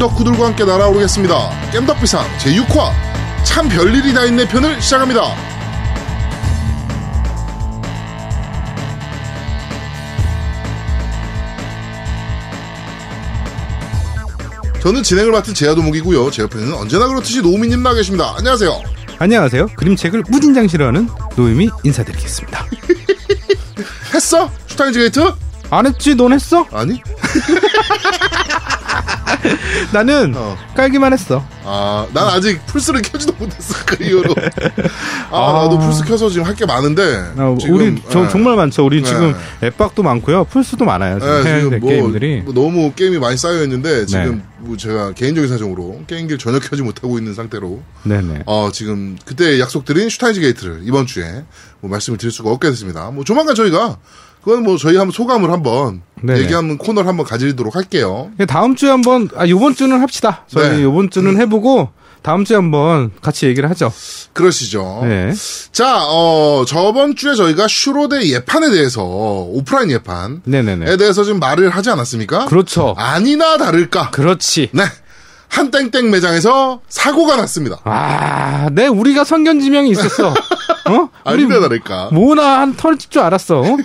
덕후들과 함께 날아오르겠습니다. 겜덕비상 제6화 참 별일이 다 있네 편을 시작합니다. 저는 진행을 맡은 제야도목이고요. 제 옆에는 언제나 그렇듯이 노우미님 나 계십니다. 안녕하세요. 안녕하세요. 그림책을 무진장 싫어하는 노임이 인사드리겠습니다. 했어? 슈타인즈 게이트? 안 했지? 넌 했어? 아니? 나는 어. 깔기만 했어. 아, 난 아직 플스를 켜지도 못했어, 그 이후로. 아, 아. 나도 플스 켜서 지금 할 게 많은데. 어, 지금, 우리 저- 예. 정말 많죠. 우리 네. 지금 엑박도 많고요. 플스도 많아요. 지금 예, 지금 될 뭐, 게임들이. 뭐 너무 게임이 많이 쌓여 있는데, 지금 네. 뭐 제가 개인적인 사정으로 게임기를 전혀 켜지 못하고 있는 상태로, 네네. 어, 지금 그때 약속드린 슈타인즈 게이트를 이번 주에 뭐 말씀을 드릴 수가 없게 됐습니다. 뭐 조만간 저희가, 그건 뭐 저희 한번 소감을 한번 네네. 얘기하는 코너를 한번 가지도록 할게요. 그냥 다음 주에 한번 아 요번 주는 합시다. 저희 네. 요번 주는 해보고 다음 주에 한번 같이 얘기를 하죠. 그러시죠. 네. 자, 어, 저번 주에 저희가 슈로데 예판에 대해서, 오프라인 예판, 네네네. 에 대해서 좀 말을 하지 않았습니까? 그렇죠. 아니나 다를까. 그렇지. 네. 한 땡땡 매장에서 사고가 났습니다. 아, 네, 우리가 선견지명이 있었어. 어? 아니나 다를까. 뭐나 한털줄 알았어. 어?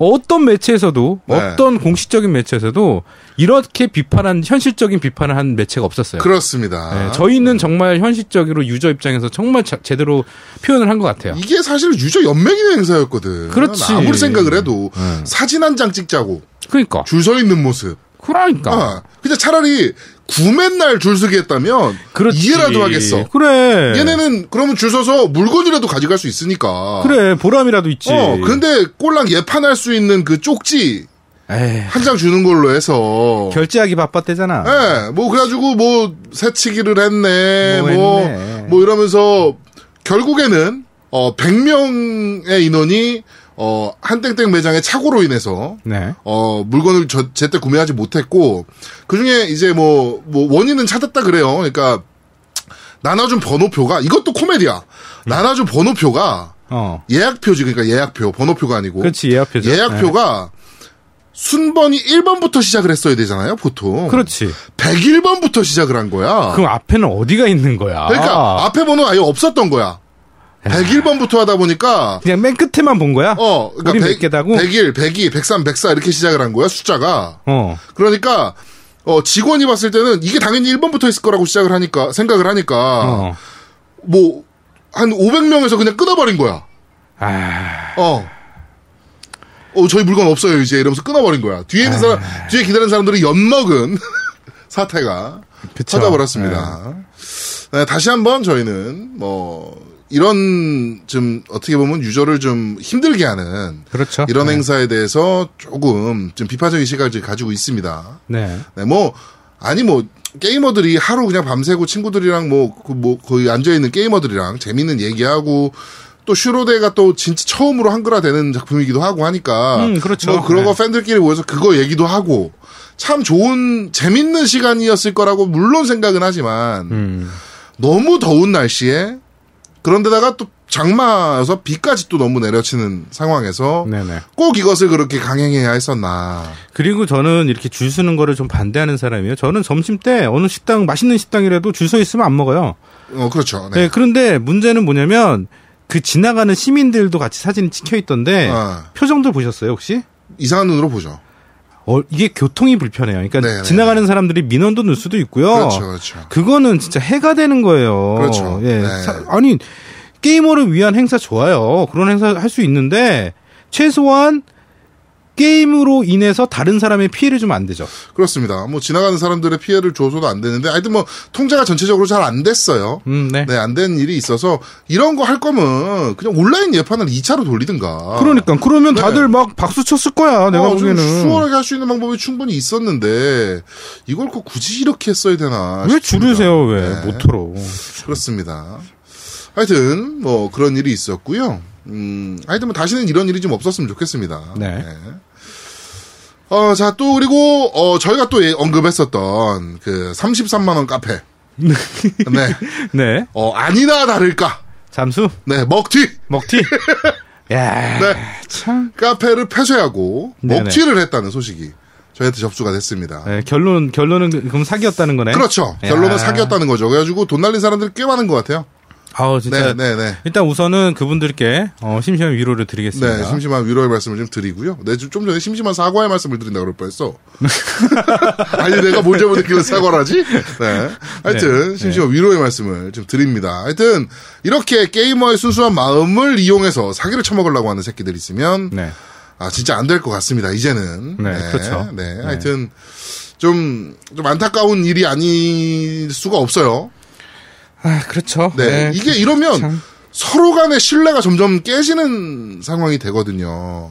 어떤 매체에서도 네. 어떤 공식적인 매체에서도 이렇게 비판한 현실적인 비판을 한 매체가 없었어요. 그렇습니다. 네, 저희는 정말 현실적으로 유저 입장에서 정말 자- 제대로 표현을 한 것 같아요. 이게 사실 유저 연맹의 행사였거든. 그렇지. 아무리 생각을 해도 네. 사진 한 장 찍자고 그러니까. 줄 서 있는 모습. 그러니까. 아, 그냥 차라리 구매 날줄 서기 했다면 그렇지. 이해라도 하겠어. 그래. 얘네는 그러면 줄 서서 물건이라도 가져갈 수 있으니까. 그래 보람이라도 있지. 어, 근데 꼴랑 예판할 수 있는 그 쪽지 한 장 주는 걸로 해서. 결제하기 바빴대잖아. 예, 뭐, 그래가지고 뭐, 새치기를 했네, 뭐 뭐, 했네. 뭐 이러면서, 결국에는, 어, 100명의 인원이, 어, 한땡땡 매장의 착오로 인해서, 네. 어, 물건을 저, 제때 구매하지 못했고, 그 중에 이제 뭐, 뭐, 원인은 찾았다 그래요. 그러니까, 나눠준 번호표가, 이것도 코미디야. 나눠준 번호표가, 어. 예약표지, 그러니까 예약표, 번호표가 아니고. 그렇지 예약표죠. 예약표가 순번이 1번부터 시작을 했어야 되잖아요, 보통. 네. 그렇지. 101번부터 시작을 한 거야. 그럼 앞에는 어디가 있는 거야? 그러니까 앞에 번호 아예 없었던 거야. 101번부터 하다 보니까 그냥 맨 끝에만 본 거야? 어, 그러니까 우리 몇 100, 개다고? 101, 102, 103, 104 이렇게 시작을 한 거야, 숫자가. 어. 그러니까 어, 직원이 봤을 때는 이게 당연히 1번부터 있을 거라고 시작을 하니까 생각을 하니까 어. 뭐한 500명에서 그냥 끊어 버린 거야. 아. 어. 어, 저희 물건 없어요, 이제. 이러면서 끊어버린 거야. 뒤에 있는 사람, 뒤에 기다리는 사람들이 엿먹은 사태가 그쵸. 터져버렸습니다. 네, 다시 한번 저희는, 뭐, 이런, 좀, 어떻게 보면 유저를 좀 힘들게 하는 그렇죠. 이런 네. 행사에 대해서 조금 좀 비판적인 시각을 가지고 있습니다. 네. 네, 뭐, 아니, 뭐, 게이머들이 하루 그냥 밤새고 친구들이랑 뭐, 그 뭐, 거의 앉아 있는 게이머들이랑 재밌는 얘기하고, 또 슈로데가 또 진짜 처음으로 한글화 되는 작품이기도 하고 하니까. 음, 그렇죠. 뭐, 그런 거 네. 팬들끼리 모여서 그거 얘기도 하고, 참 좋은, 재밌는 시간이었을 거라고 물론 생각은 하지만, 음. 너무 더운 날씨에, 그런데다가 또 장마여서 비까지 또 너무 내려치는 상황에서, 네네. 꼭 이것을 그렇게 강행해야 했었나. 그리고 저는 이렇게 줄 서는 거를 좀 반대하는 사람이에요. 저는 점심 때 어느 식당 맛있는 식당이라도 줄 서 있으면 안 먹어요. 어, 그렇죠. 네. 그런데 문제는 뭐냐면 그 지나가는 시민들도 같이 사진이 찍혀 있던데 어. 표정들 보셨어요 혹시? 이상한 눈으로 보죠. 어, 이게 교통이 불편해요. 그러니까 네네. 지나가는 사람들이 민원도 넣을 수도 있고요. 그렇죠, 그렇죠. 그거는 진짜 해가 되는 거예요. 그렇죠. 예. 네. 사- 아니 게이머를 위한 행사 좋아요. 그런 행사 할 수 있는데 최소한 게임으로 인해서 다른 사람의 피해를 주면 안 되죠. 그렇습니다. 뭐 지나가는 사람들의 피해를 줘서도 안 되는데 하여튼 뭐 통제가 전체적으로 잘 안 됐어요. 음, 네. 네, 안 된 일이 있어서 이런 거 할 거면 그냥 온라인 예판을 2차로 돌리든가. 그러니까 그러면 네. 다들 막 박수 쳤을 거야. 내가 어, 좀 보기에는. 수월하게 할 수 있는 방법이 충분히 있었는데 이걸 꼭 굳이 이렇게 했어야 되나? 왜 싶습니다. 줄으세요? 왜 네. 모토로? 그렇습니다. 하여튼 뭐 그런 일이 있었고요. 음, 하여튼 뭐 다시는 이런 일이 좀 없었으면 좋겠습니다. 네. 어, 자, 또 그리고 어 저희가 또 예- 언급했었던 그 33만 원 카페. 네. 네. 어, 아니나 다를까. 잠수 네, 먹튀. 먹튀. 야, 네. 참. 카페를 폐쇄하고 네네. 먹튀를 했다는 소식이 저희한테 접수가 됐습니다. 네, 결론 결론은 그럼 사기였다는 거네. 그렇죠. 야. 결론은 사기였다는 거죠. 그래가지고 돈 날린 사람들이 꽤 많은 것 같아요. 아우 진짜. 네, 네, 네. 일단 우선은 그분들께 어, 심심한 위로를 드리겠습니다. 네, 심심한 위로의 말씀을 좀 드리고요. 네, 좀 전에 심심한 사과의 말씀을 드린다 그럴 뻔했어. 아니, 내가 뭘 잘못했길래 사과를 하지? 네. 하여튼, 심심한 위로의 말씀을 좀 드립니다. 하여튼, 이렇게 게이머의 순수한 마음을 이용해서 사기를 쳐먹으려고 하는 새끼들 있으면, 네. 아, 진짜 안 될 것 같습니다, 이제는. 네, 그렇죠. 네, 하여튼, 좀, 좀 안타까운 일이 아닐 수가 없어요. 아 그렇죠. 네. 이게 이러면 참. 서로 간의 신뢰가 점점 깨지는 상황이 되거든요.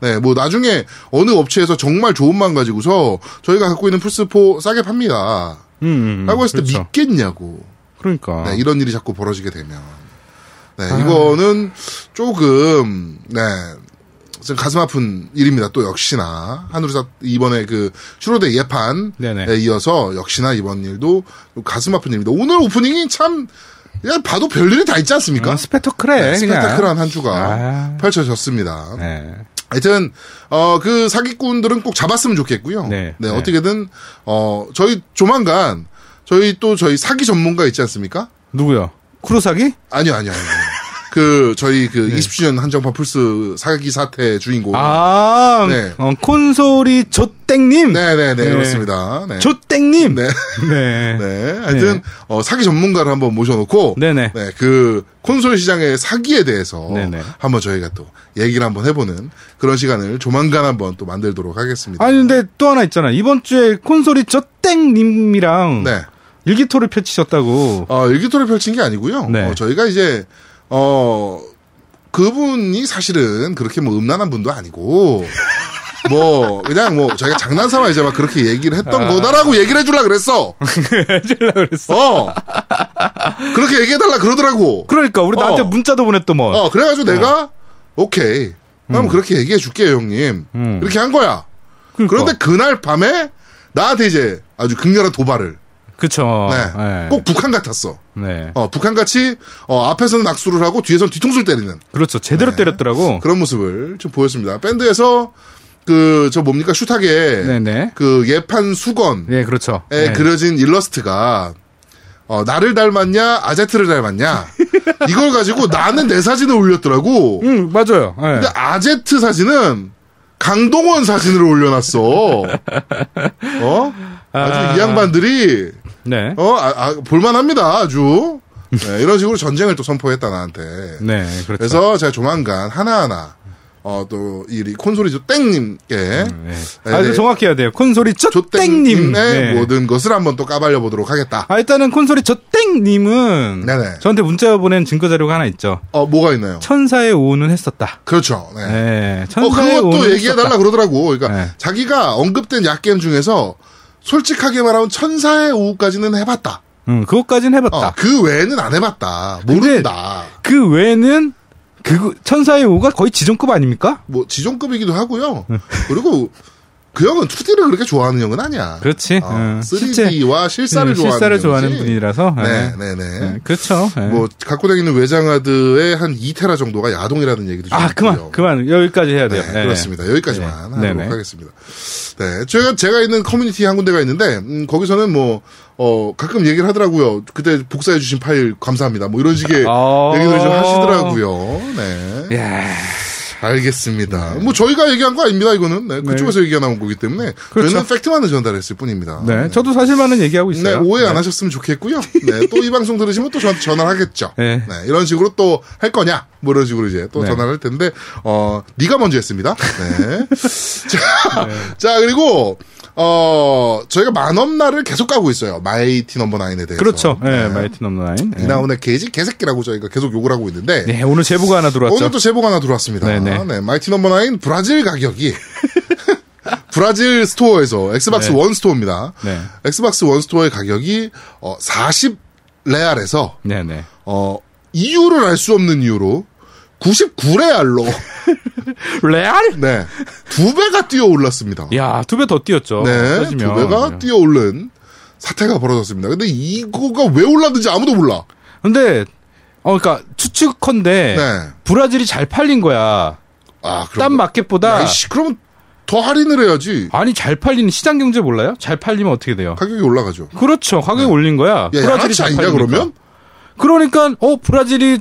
네, 뭐 나중에 어느 업체에서 정말 좋은 만 가지고서 저희가 갖고 있는 플스4 싸게 팝니다. 음, 음, 라고 했을 때 그렇죠. 믿겠냐고. 그러니까. 네, 이런 일이 자꾸 벌어지게 되면. 네, 아. 이거는 조금, 네, 좀 가슴 아픈 일입니다. 또 역시나. 한우리사 이번에 그 슈로데 예판에 네네. 이어서 역시나 이번 일도 가슴 아픈 일입니다. 오늘 오프닝이 참, 그냥 봐도 별일이 다 있지 않습니까? 어, 스페터클해. 네. 스펙타클한 한 주가 아. 펼쳐졌습니다. 네. 하여튼 어 그 사기꾼들은 꼭 잡았으면 좋겠고요. 네. 네. 어떻게든 어 저희 조만간 저희 또 저희 사기 전문가 있지 않습니까? 누구요? 쿠로사기? 아니요, 아니요, 아니요. 그 저희 그 20주년 한정판 플스 사기 사태 주인공. 아, 네. 어, 콘솔이 조땡님. 네, 네, 네, 네. 그렇습니다. 네. 조땡님. 네. 네. 네. 하여튼 어, 사기 전문가를 한번 모셔놓고 네네. 네, 그 콘솔 시장의 사기에 대해서 네네. 한번 저희가 또 얘기를 한번 해보는 그런 시간을 조만간 한번 또 만들도록 하겠습니다. 아니 근데 또 하나 있잖아. 이번 주에 콘솔이 조땡님이랑 네. 일기토를 펼치셨다고. 어, 일기토를 펼친 게 아니고요. 네. 어, 저희가 이제 어 그분이 사실은 그렇게 뭐 음란한 분도 아니고 뭐 그냥 뭐 저희가 장난 삼아 이제 막 그렇게 얘기를 했던 거다라고 얘기를 해주려 그랬어. 해주려 그랬어. 어 그렇게 얘기해달라 그러더라고. 그러니까 우리 나한테 어. 문자도 보냈더만. 어 그래가지고 내가 오케이 그럼 그렇게 얘기해 줄게요 형님. 음. 이렇게 한 거야. 그러니까. 그런데 그날 밤에 나한테 이제 아주 극렬한 도발을. 그쵸. 네. 네. 꼭 북한 같았어. 네. 어, 북한 같이 어, 앞에서는 악수를 하고 뒤에서는 뒤통수를 때리는 그렇죠. 제대로 네. 때렸더라고. 그런 모습을 좀 보였습니다. 밴드에서 그 저 뭡니까 슈타게 네네. 그 예판 수건에 네, 그렇죠. 네. 그려진 일러스트가 어, 나를 닮았냐 아제트를 닮았냐 이걸 가지고 나는 내 사진을 올렸더라고. 응, 맞아요. 네. 근데 아제트 사진은 강동원 사진을 올려놨어. 어? 아주 아. 이 양반들이 네. 어, 아, 아, 볼만합니다, 아주. 네, 이런 식으로 전쟁을 또 선포했다, 나한테. 네, 그렇죠. 그래서 제가 조만간 하나하나, 어, 또, 이 콘솔이죠, 땡님께, 네. 네, 아주 네. 정확히 해야 돼요. 콘솔이 조 땡님의 조땡님. 네. 모든 것을 한번 또 까발려 보도록 하겠다. 아, 일단은 콘솔이 조 땡님은 네네. 저한테 문자 보낸 증거 자료가 하나 있죠. 어, 뭐가 있나요? 천사의 오는 했었다. 그렇죠. 네. 네. 어, 천사의 그것도 오는 얘기해 달라 했었다. 그러더라고. 그러니까 네. 자기가 언급된 약겜 중에서 솔직하게 말하면 천사의 오후까지는 해봤다. 응, 그것까진 해봤다. 어, 그 외에는 안 해봤다. 모른다. 그 외에는 그 천사의 오가 거의 지존급 아닙니까? 뭐 지존급이기도 하고요. 그리고 그 형은 2D를 그렇게 좋아하는 형은 아니야. 그렇지. 어, 응. 3D와 실사를 음, 좋아하는 실사를 좋아하는. 분이라서. 네, 네. 네, 네. 네, 그렇죠. 네. 뭐 갖고 다니는 외장하드의 한 2테라 정도가 야동이라는 얘기도 좀 아, 그만, 있고요. 그만. 여기까지 해야 돼요. 네, 네. 그렇습니다. 여기까지만 네. 하도록 네네. 하겠습니다. 네, 제가 제가 있는 커뮤니티 한 군데가 있는데 음, 거기서는 뭐 어, 가끔 얘기를 하더라고요. 그때 복사해 주신 파일 감사합니다. 뭐 이런 식의 아. 얘기를 좀 하시더라고요. 네. 야 알겠습니다. 뭐 저희가 얘기한 거 아닙니다. 이거는 네, 그쪽에서 얘기가 나온 거기 때문에 그렇죠. 저희는 팩트만을 전달했을 뿐입니다. 네. 저도 사실만은 얘기하고 네, 있어요. 오해 안 네. 하셨으면 좋겠고요. 네, 또 이 방송 들으시면 또 저한테 전화를 하겠죠. 네. 네, 이런 식으로 또 할 거냐? 뭐 이런 식으로 이제 또 네. 전화를 할 텐데, 어, 네가 먼저 했습니다. 네. 자, 자, 그리고, 어, 저희가 만업날을 계속 가고 있어요. 마이티 넘버 나인에 대해서. 그렇죠. 네, 마이티 넘버 나인. 네. 이나후네 케이지 개새끼라고 저희가 계속 욕을 하고 있는데, 네, 오늘 제보가 하나 들어왔죠. 오늘 또 제보가 하나 들어왔습니다. 네네. 네, 마이티 넘버 나인 브라질 가격이 브라질 스토어에서 엑스박스 네. 원 스토어입니다. 네. 엑스박스 원 스토어의 가격이 어, 40 레알에서 네, 네. 어, 이유를 알 수 없는 이유로 99레알로 레알? 네. 두 배가 뛰어 올랐습니다. 야, 두 배 더 뛰었죠. 네. 따지면. 두 배가 뛰어 오른 사태가 벌어졌습니다. 근데 이거가 왜 올랐는지 아무도 몰라. 근데 어 그러니까 추측컨대 네. 브라질이 잘 팔린 거야. 아, 딴 마켓보다 야, 이씨, 그러면 더 할인을 해야지. 아니 잘 팔리는 시장 경제 몰라요? 잘 팔리면 어떻게 돼요? 가격이 올라가죠. 그렇죠. 가격이 올린 거야. 야, 양아치 잘 아니냐, 팔리니까. 그러면? 그러니까 어 브라질이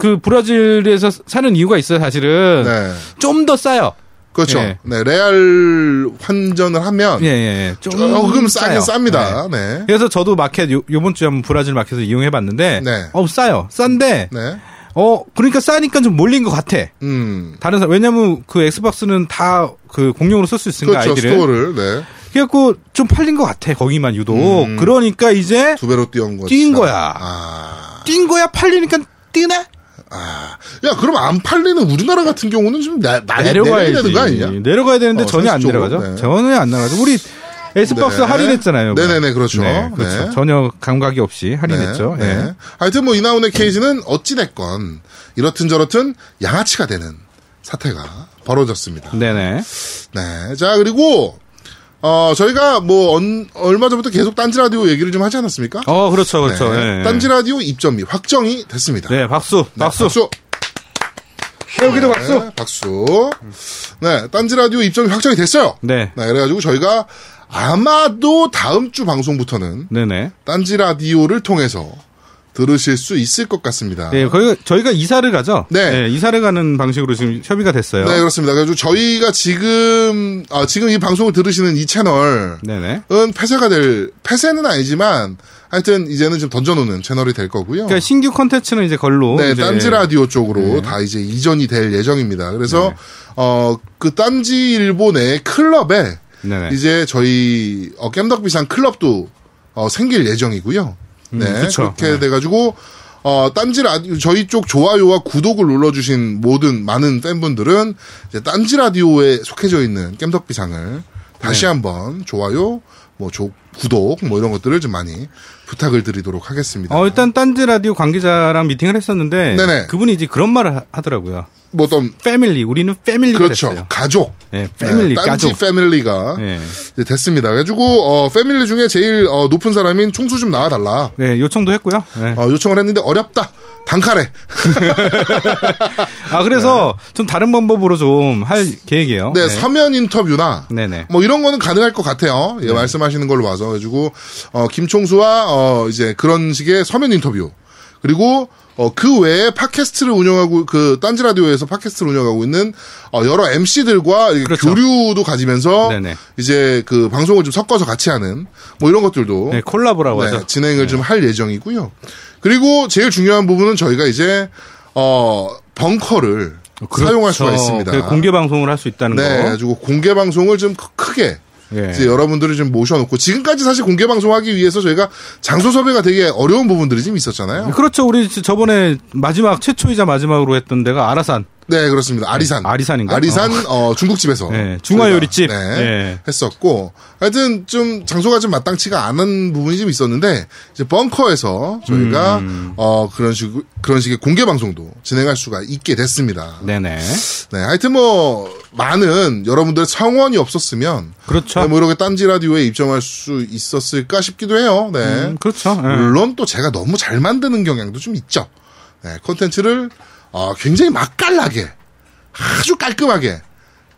그 브라질에서 사는 이유가 있어요. 사실은 네. 좀 더 싸요. 그렇죠. 예. 네, 레알 환전을 하면 예, 예, 예. 좀 조금 싸긴 싸요. 쌉니다. 네. 네. 그래서 저도 마켓 요, 요번 주에 한번 브라질 마켓을 이용해 봤는데 네. 어 싸요. 싼데 네. 어 그러니까 싸니까 좀 몰린 것 같아. 음. 다른 사람 왜냐면 그 엑스박스는 다 그 공용으로 쓸 수 있으니까 그렇죠. 아이들은 스토어를 네. 그래갖고 좀 팔린 것 같아 거기만 유독 음. 그러니까 이제 두 배로 뛰어온 거지. 뛴 거야. 아. 뛴 거야 팔리니까 뛰네 아. 야, 그럼 안 팔리는 우리나라 같은 경우는 좀 나, 많이 내려가야지 내려야 되는 거 아니냐? 내려가야 되는데 어, 전혀 안 내려가죠 네. 전혀 안 나가죠 우리 엑스박스 네. 할인했잖아요 네네네, 그렇죠. 네, 그렇죠. 네. 전혀 감각이 없이 할인했죠 네, 예. 네. 하여튼 뭐 이나운의 케이지는 어찌됐건 이렇든 저렇든 양아치가 되는 사태가 벌어졌습니다. 네네 네. 자, 그리고, 어, 저희가 뭐, 언- 얼마 전부터 계속 딴지라디오 얘기를 좀 하지 않았습니까? 어 그렇죠 그렇죠 네. 예. 딴지라디오 입점이 확정이 됐습니다. 네 박수 네, 박수 박수. 여기도 네, 박수 박수. 네, 딴지라디오 입점이 확정이 됐어요. 네 네, 그래가지고 저희가 아마도 다음 주 방송부터는 네네 딴지 라디오를 통해서 들으실 수 있을 것 같습니다. 네, 거기 저희가 이사를 가죠. 네. 이사를 가는 방식으로 지금 협의가 됐어요. 네, 그렇습니다. 그래가지고 저희가 지금, 아, 지금 이 방송을 들으시는 이 채널, 네네. 은 폐쇄가 될 폐쇄는 아니지만 하여튼 이제는 좀 던져놓는 채널이 될 거고요. 그러니까 신규 컨텐츠는 이제 걸로 네, 이제 딴지 라디오 쪽으로 다 이제 이전이 될 예정입니다. 그래서 네. 어그 딴지 일본 의 클럽에 네네. 이제 저희 어 겜덕비상 클럽도 어 생길 예정이고요. 네, 음. 그렇게 네. 돼가지고 어 딴지 라디오 저희 쪽 좋아요와 구독을 눌러주신 모든 많은 팬분들은 이제 딴지 라디오에 속해져 있는 겜덕비상을 다시 네. 한번 좋아요, 뭐 조, 구독 뭐 이런 것들을 좀 많이 부탁을 드리도록 하겠습니다. 어, 일단 딴지 라디오 관계자랑 미팅을 했었는데 네네. 그분이 이제 그런 말을 하- 하더라고요. 뭐 어떤 패밀리, 우리는 패밀리가 그렇죠 됐어요. 가족 네, 패밀리, 딴지 가족. 패밀리가 네. 됐습니다. 그래가지고 어, 패밀리 중에 제일 어, 높은 사람인 총수 좀 나와달라 네, 요청도 했고요. 네. 어, 요청을 했는데 어렵다. 단칼에 아, 그래서 좀 다른 방법으로 좀 할 계획이에요. 네, 서면 인터뷰나 네네. 뭐 이런 거는 가능할 것 같아요. 예, 말씀하시는 걸로 봐서 그래가지고 어, 김총수와 어, 이제 그런 식의 서면 인터뷰 그리고 어, 그 외에 팟캐스트를 운영하고 그 딴지 라디오에서 팟캐스트를 운영하고 있는 어, 여러 MC들과 그렇죠. 교류도 가지면서 네네. 이제 그 방송을 좀 섞어서 같이 하는 뭐 이런 것들도 네, 콜라보라고 네, 하죠. 진행을 좀할 예정이고요. 그리고 제일 중요한 부분은 저희가 이제 어 벙커를 사용할 수가 그렇죠. 있습니다. 그 공개 방송을 할 수 있다는 네, 거. 가지고 공개 방송을 좀 크- 크게 예. 이제 여러분들을 좀 모셔놓고 지금까지 사실 공개 방송하기 위해서 저희가 장소 섭외가 되게 어려운 부분들이 좀 있었잖아요. 그렇죠. 우리 저번에 마지막 최초이자 마지막으로 했던 데가 아라산. 네, 그렇습니다. 아리산. 아리산인가? 아리산 어, 중국집에서 네, 중화 요리집. 저희가, 네, 네. 했었고 하여튼 좀 장소가 좀 마땅치가 않은 부분이 좀 있었는데 이제 벙커에서 저희가 음. 어 그런 식 그런 식의 공개 방송도 진행할 수가 있게 됐습니다. 네네. 네, 하여튼 뭐 많은 여러분들의 성원이 없었으면 그렇죠. 네, 뭐 이렇게 딴지 라디오에 입점할 수 있었을까 싶기도 해요. 네. 음, 그렇죠. 예. 물론 또 제가 너무 잘 만드는 경향도 좀 있죠. 네, 콘텐츠를 어, 굉장히 맛깔나게 아주 깔끔하게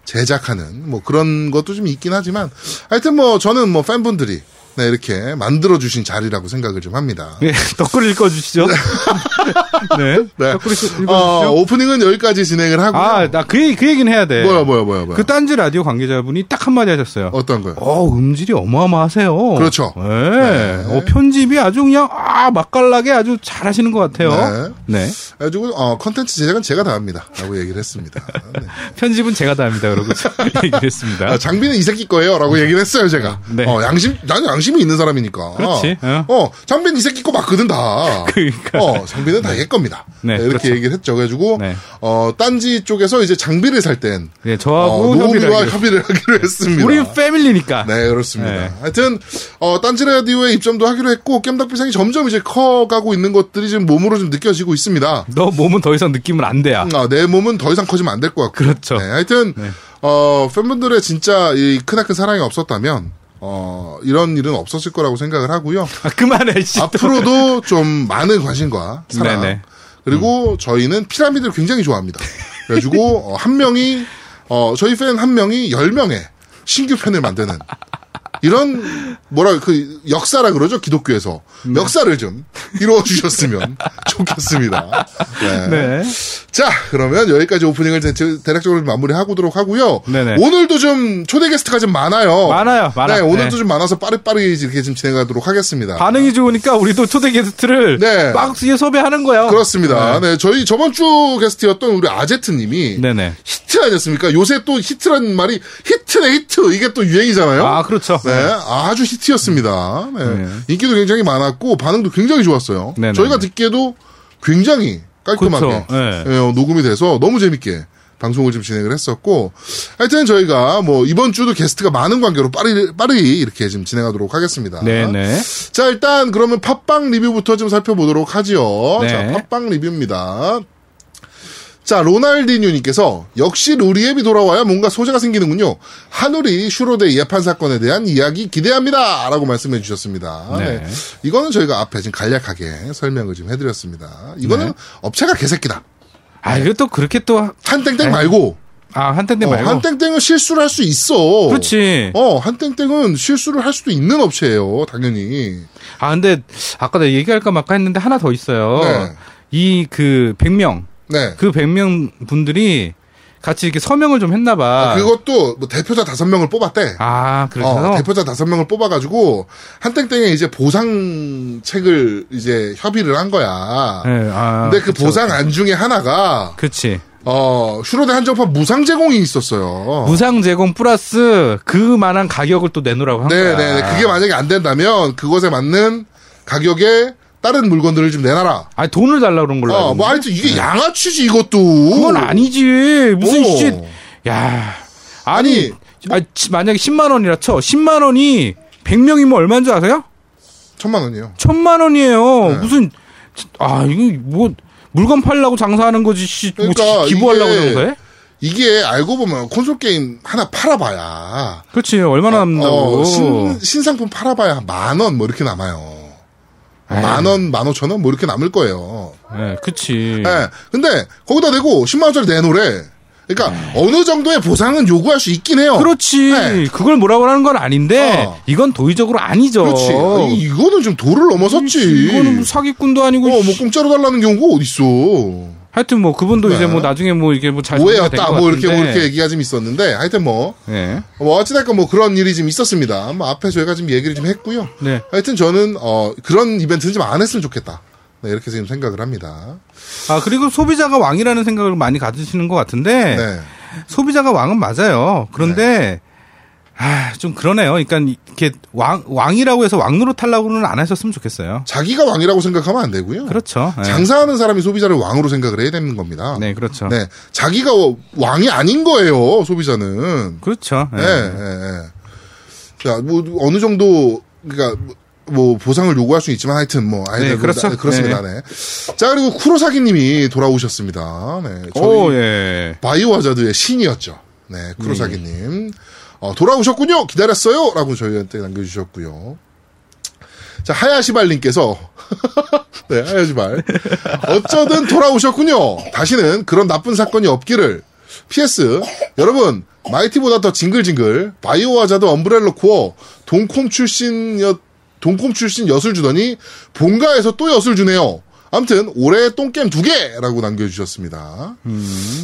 제작하는 뭐 그런 것도 좀 있긴 하지만 하여튼 뭐 저는 뭐 팬분들이 네, 이렇게 만들어 주신 자리라고 생각을 좀 합니다. 예, 덧글 읽어주시죠. 네. 네. 덧글 읽어주시죠. 어, 오프닝은 여기까지 진행을 하고 아, 나 그 얘기, 그 얘기는 해야 돼. 뭐야 뭐야 뭐야 뭐야 그 딴지 라디오 관계자분이 딱 한마디 하셨어요. 어떤 거요? 어, 음질이 어마어마하세요. 그렇죠. 네. 네. 어, 편집이 아주 그냥, 아, 맛깔나게 아주 잘 하시는 것 같아요. 네. 그래가지고 어, 컨텐츠 제작은 제가 다 합니다. 라고 얘기를 했습니다. 네. 편집은 제가 다 합니다. 그러고 얘기를 했습니다. 아, 장비는 이 새끼 거예요. 라고 얘기를 했어요, 제가. 네. 어, 양심, 난 양심 이 있는 사람이니까. 그렇지, 어. 어, 장비는 이 새끼 거 맞거든, 다. 그러니까. 어, 장비는 다얘 겁니다. 네, 네, 이렇게 그렇죠. 얘기를 했죠. 그래가지고, 네. 어, 딴지 쪽에서 이제 장비를 살 땐, 네, 어, 저하고 노우미와 하기로. 협의를 하기로 했습니다. 우리 패밀리니까. 네, 그렇습니다. 네. 하여튼, 어, 딴지 라디오에 입점도 하기로 했고, 깸닭비상이 점점 이제 커가고 있는 것들이 지금 몸으로 좀 느껴지고 있습니다. 너 몸은 더 이상 느낌은 안 돼야. 아, 내 몸은 더 이상 커지면 안 될 것 같고. 그렇죠. 네, 하여튼, 네. 어, 팬분들의 진짜 이 크나큰 사랑이 없었다면, 어, 이런 일은 없었을 거라고 생각을 하고요. 아, 그만해, 씨. 앞으로도 좀 많은 관심과 사랑. 네네. 그리고 저희는 피라미드를 굉장히 좋아합니다. 그래가지고, 어, 한 명이, 어, 저희 팬 한 명이 열 명의 신규 팬을 만드는 이런 뭐라 그 역사라 그러죠 기독교에서 네. 역사를 좀 이루어 주셨으면 좋겠습니다. 네. 네. 자 그러면 여기까지 오프닝을 대- 대략적으로 마무리하도록 하고요. 네네. 오늘도 좀 초대 게스트가 좀 많아요. 많아요, 많아. 네, 오늘도 네. 좀 많아서 빠르빠르게 이렇게 좀 진행하도록 하겠습니다. 반응이 좋으니까 우리도 초대 게스트를 네. 박스에 섭외하는 거예요. 그렇습니다. 네. 저희 저번 주 게스트였던 우리 아제트님이 네네. 히트 아니었습니까? 요새 또 히트라는 말이 히트네 히트 이게 또 유행이잖아요. 아, 그렇죠. 네, 아주 히트였습니다. 네. 네. 인기도 굉장히 많았고 반응도 굉장히 좋았어요. 네네. 저희가 듣기에도 굉장히 깔끔하게. 네. 예, 어, 녹음이 돼서 너무 재밌게 방송을 좀 진행을 했었고 하여튼 저희가 뭐 이번 주도 게스트가 많은 관계로 빠르 빠르게 이렇게 좀 진행하도록 하겠습니다. 네네. 자 일단 그러면 팟빵 리뷰부터 좀 살펴보도록 하지요. 네. 자 팟빵 리뷰입니다. 자, 로날디뉴님께서 역시 루리앱이 돌아와야 뭔가 소재가 생기는군요. 하늘이 슈로데 예판 사건에 대한 이야기 기대합니다. 라고 말씀해 주셨습니다. 네. 네. 이거는 저희가 앞에 지금 간략하게 설명을 좀 해드렸습니다. 이거는 네. 업체가 개새끼다. 아, 이거 또 그렇게 또, 한땡땡 말고, 아, 한땡땡 어, 말고. 한땡땡은 실수를 할 수 있어. 그렇지. 어, 한땡땡은 실수를 할 수도 있는 업체예요, 당연히. 아, 근데, 아까 내가 얘기할까 말까 했는데 하나 더 있어요. 네. 이, 그, 100명. 네. 그 100명 분들이 같이 이렇게 서명을 좀 했나봐. 그것도 뭐 대표자 다섯 명을 뽑았대. 아, 그래서? 어, 대표자 다섯 명을 뽑아 가지고 한땡땡에 이제 보상책을 이제 협의를 한 거야. 네, 아, 근데 그 그쵸. 보상 안 중에 하나가 그치. 어 슈로데 한정판 무상 제공이 있었어요. 무상 제공 플러스 그만한 가격을 또 내놓으라고 한 거야. 네 네 그게 만약에 안 된다면 그것에 맞는 가격에 다른 물건들을 좀 내놔라. 아니, 돈을 달라고 그런 걸로. 어, 알고 뭐. 하여튼 이게 양아치지 이것도. 그건 아니지. 무슨 오. 씨. 야. 아니, 아니, 아, 지- 만약에 10만 원이라 쳐. 10만 원이 100명이면 얼마인 줄 아세요? 천만 원이요. 천만 원이에요. 네. 무슨 아, 이거 뭐 물건 팔려고 장사하는 거지. 씨. 뭐 그러니까 기- 기부하려고 이게 장사해? 이게 알고 보면 콘솔 게임 하나 팔아봐야 그렇지. 얼마나 남는다고. 어, 신, 신상품 팔아봐야 만 원 뭐 이렇게 남아요. 에이. 만 원, 만 오천 원 뭐 이렇게 남을 거예요. 네, 그치. 예. 근데 거기다 대고 10만 원짜리 내놓으래. 그러니까 어느 정도의 보상은 요구할 수 있긴 해요. 그렇지. 네. 그걸 뭐라고 하는 건 아닌데 어. 이건 도의적으로 아니죠. 그렇지. 이- 이거는 좀 도를 넘어섰지. 이거는 뭐 사기꾼도 아니고 어, 뭐 공짜로 달라는 경우가 어딨어. 하여튼 뭐 그분도 네. 이제 뭐 나중에 뭐 이게 뭐잘 오해였다. 뭐 이렇게 뭐 이렇게 얘기가 좀 있었는데 하여튼 뭐, 네. 뭐 어찌됐건 뭐 그런 일이 좀 있었습니다. 뭐 앞에 저희가 좀 얘기를 좀 했고요. 네. 하여튼 저는 어 그런 이벤트는 좀 안 했으면 좋겠다. 네, 이렇게 지금 생각을 합니다. 아 그리고 소비자가 왕이라는 생각을 많이 가지시는 것 같은데 네. 소비자가 왕은 맞아요. 그런데 아 좀 그러네요. 그러니까 이렇게 왕 왕이라고 해서 왕노릇 하려고는 안 하셨으면 좋겠어요. 자기가 왕이라고 생각하면 안 되고요. 그렇죠. 네. 장사하는 사람이 소비자를 왕으로 생각을 해야 되는 겁니다. 네, 그렇죠. 네. 자기가 왕이 아닌 거예요, 소비자는. 그렇죠. 예, 예, 예. 자, 뭐, 어느 정도, 그니까, 뭐, 보상을 요구할 수 있지만 하여튼 뭐, 하여튼 네, 그렇죠. 나- 그렇습니다. 네. 자, 그리고 쿠로사기님이 돌아오셨습니다. 네. 저희 오, 예. 바이오 하자드의 신이었죠. 네, 쿠로사기님. 어, 돌아오셨군요! 기다렸어요! 라고 저희한테 남겨주셨고요. 자, 하야시발님께서, 네, 하야시발. 어쩌든 돌아오셨군요! 다시는 그런 나쁜 사건이 없기를. PS, 여러분, 마이티보다 더 징글징글, 바이오 하자드 엄브렐러 코어, 동콤 출신 여, 동콤 출신 엿을 주더니, 본가에서 또 엿을 주네요. 아무튼 올해 똥겜 두 개라고 남겨주셨습니다.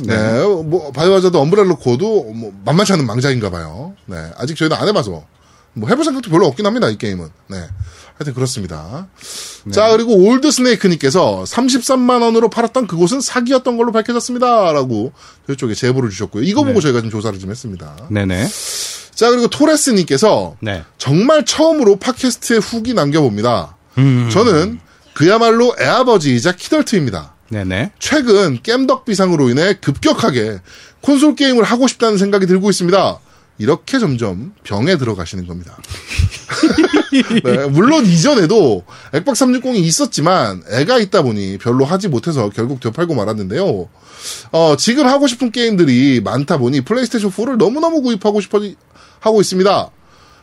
네, 뭐 바이오하자드 엄브렐러 코어도 뭐 만만치 않은 망작인가 봐요. 네, 아직 저희도 안 해봐서 뭐 해볼 생각도 별로 없긴 합니다 이 게임은. 네, 하여튼 그렇습니다. 자 그리고 올드 스네이크님께서 33만 원으로 팔았던 그곳은 사기였던 걸로 밝혀졌습니다라고 저희 쪽에 제보를 주셨고요. 이거 보고 저희가 좀 조사를 좀 했습니다. 네네. 자 그리고 토레스님께서 네. 정말 처음으로 팟캐스트에 후기 남겨봅니다. 음. 저는 그야말로 애아버지이자 키덜트입니다. 네네. 최근 겜덕 비상으로 인해 급격하게 콘솔 게임을 하고 싶다는 생각이 들고 있습니다. 이렇게 점점 병에 들어가시는 겁니다. 네, 물론 이전에도 액박 360이 있었지만 애가 있다 보니 별로 하지 못해서 결국 되팔고 말았는데요. 어, 지금 하고 싶은 게임들이 많다 보니 플레이스테이션 4를 너무너무 구입하고 싶어 하고 있습니다.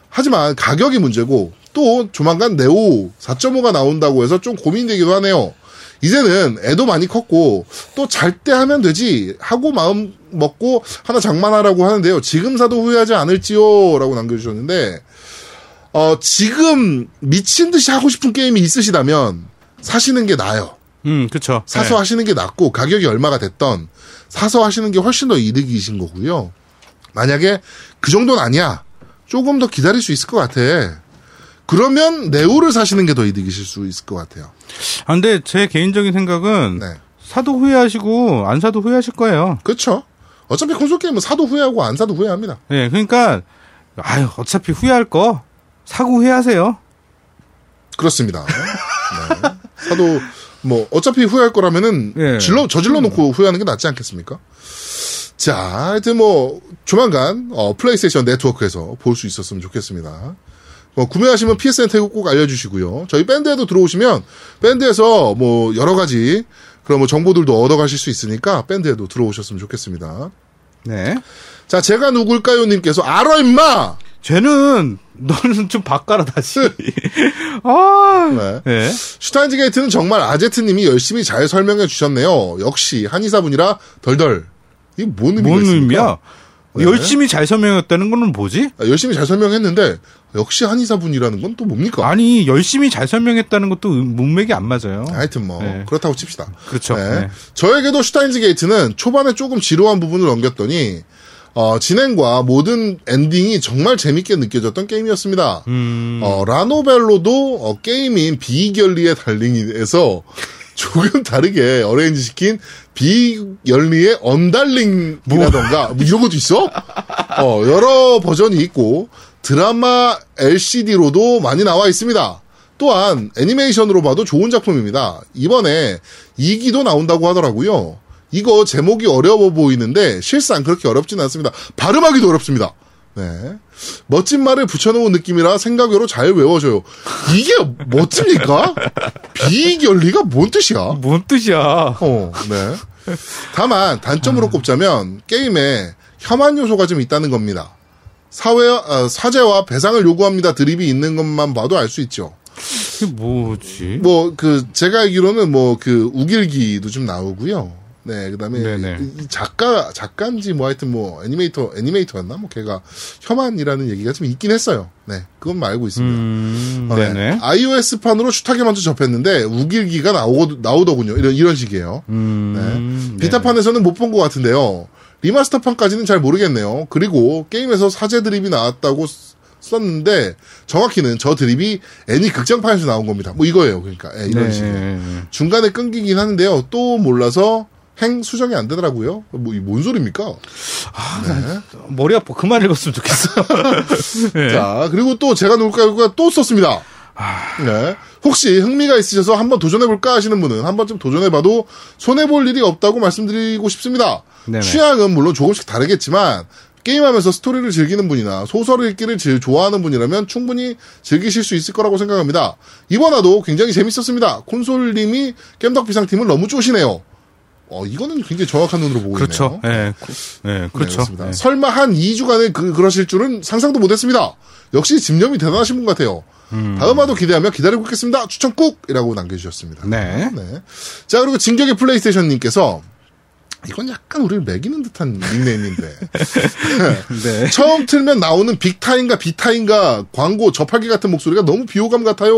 하지만 가격이 문제고 또 조만간 네오 4.5가 나온다고 해서 좀 고민되기도 하네요. 이제는 애도 많이 컸고 또 잘 때 하면 되지 하고 마음 먹고 하나 장만하라고 하는데요. 지금 사도 후회하지 않을지요라고 남겨주셨는데 어 지금 미친 듯이 하고 싶은 게임이 있으시다면 사시는 게 나아요. 음, 그쵸. 사서 네. 하시는 게 낫고 가격이 얼마가 됐던 사서 하시는 게 훨씬 더 이득이신 거고요. 만약에 그 정도는 아니야. 조금 더 기다릴 수 있을 것 같아. 그러면 네오를 사시는 게 더 이득이실 수 있을 것 같아요. 아, 근데 제 개인적인 생각은 네. 사도 후회하시고 안 사도 후회하실 거예요. 그렇죠. 어차피 콘솔 게임은 사도 후회하고 안 사도 후회합니다. 예, 그러니까 아유, 어차피 후회할 거 사고 후회하세요. 그렇습니다. 네. 사도 뭐 어차피 후회할 거라면은 예. 질러 저질러 놓고 후회하는 게 낫지 않겠습니까? 자, 하여튼 뭐 조만간 어, 플레이스테이션 네트워크에서 볼 수 있었으면 좋겠습니다. 뭐 구매하시면 PSN 태그 꼭 알려주시고요. 저희 밴드에도 들어오시면 밴드에서 뭐 여러 가지 그런 뭐 정보들도 얻어가실 수 있으니까 밴드에도 들어오셨으면 좋겠습니다. 네. 자, 제가 누굴까요?님께서 알아 임마. 쟤는 너는 좀 바꿔라 다시. 아. 네. 네. 슈타인즈 게이트는 정말 아제트님이 열심히 잘 설명해 주셨네요. 역시 한의사분이라 덜덜. 이게 뭔 의미가 뭔 있습니까? 의미야? 네. 열심히 잘 설명했다는 거는 뭐지? 아, 열심히 잘 설명했는데 역시 한의사분이라는 건 또 뭡니까? 아니 열심히 잘 설명했다는 것도 음- 문맥이 안 맞아요. 하여튼 뭐 네. 그렇다고 칩시다. 그렇죠. 네. 네. 저에게도 슈타인즈 게이트는 초반에 조금 지루한 부분을 넘겼더니 어, 진행과 모든 엔딩이 정말 재밌게 느껴졌던 게임이었습니다. 음. 어, 라노벨로도 어, 게임인 비익연리의 달링에서 조금 다르게 어레인지 시킨 비열리의 언달링이라던가 뭐 이런 것도 있어? 어, 여러 버전이 있고 드라마 LCD로도 많이 나와 있습니다. 또한 애니메이션으로 봐도 좋은 작품입니다. 이번에 2기도 나온다고 하더라고요. 이거 제목이 어려워 보이는데 실상 그렇게 어렵진 않습니다. 발음하기도 어렵습니다. 네. 멋진 말을 붙여놓은 느낌이라 생각외로 잘 외워져요. 이게 멋집니까? 비결리가 뭔 뜻이야? 뭔 뜻이야? 어, 네. 다만 단점으로 꼽자면 게임에 혐한 요소가 좀 있다는 겁니다. 사회 어, 사죄와 배상을 요구합니다. 드립이 있는 것만 봐도 알 수 있죠. 이게 뭐지? 뭐 그 제가 알기로는 뭐 그 우길기도 좀 나오고요. 네, 그다음에 네네. 이- 이 작가 작가인지 뭐 하여튼 뭐 애니메이터 애니메이터였나 뭐 걔가 혐한이라는 얘기가 좀 있긴 했어요. 네, 그건 알고 있습니다. 음, 어, 네. 네네. iOS 판으로 슈타게 먼저 접했는데 우길기가 나오고 나오더군요. 이런 이런 식이에요. 음, 네. 비타판에서는 못 본 것 같은데요. remaster판까지는 잘 모르겠네요. 그리고 게임에서 사제 드립이 나왔다고 쓰- 썼는데 정확히는 저 드립이 애니 극장판에서 나온 겁니다. 뭐 이거예요. 그러니까 예, 이런 네. 식이에요. 중간에 끊기긴 하는데요. 또 몰라서 행 수정이 안 되더라고요. 뭐이뭔 소리입니까? 머리 아파. 그만 읽었으면 좋겠어. 네. 자, 그리고 또 제가 누굴까요가 또 썼습니다. 네. 혹시 흥미가 있으셔서 한번 도전해볼까 하시는 분은 한 번쯤 도전해봐도 손해볼 일이 없다고 말씀드리고 싶습니다. 네네. 취향은 물론 조금씩 다르겠지만, 게임하면서 스토리를 즐기는 분이나 소설을 읽기를 제일 좋아하는 분이라면 충분히 즐기실 수 있을 거라고 생각합니다. 이번화도 굉장히 재밌었습니다. 콘솔님이 겜덕비상팀을 너무 쪼시네요. 어, 이거는 굉장히 정확한 눈으로 보고 그렇죠. 있네요. 네. 그- 네, 네, 그렇죠. 그렇습니다. 네. 설마 한 2주간을 그, 그러실 줄은 상상도 못했습니다. 역시 집념이 대단하신 분 같아요. 다음 화도 기대하며 기다리고 있겠습니다. 추천 꾹! 이라고 남겨주셨습니다. 네. 자, 그리고 진격의 플레이스테이션님께서 이건 약간 우리를 매기는 듯한 닉네임인데. 네. 처음 틀면 나오는 빅타인가 비타인가 광고 접하기 같은 목소리가 너무 비호감 같아요.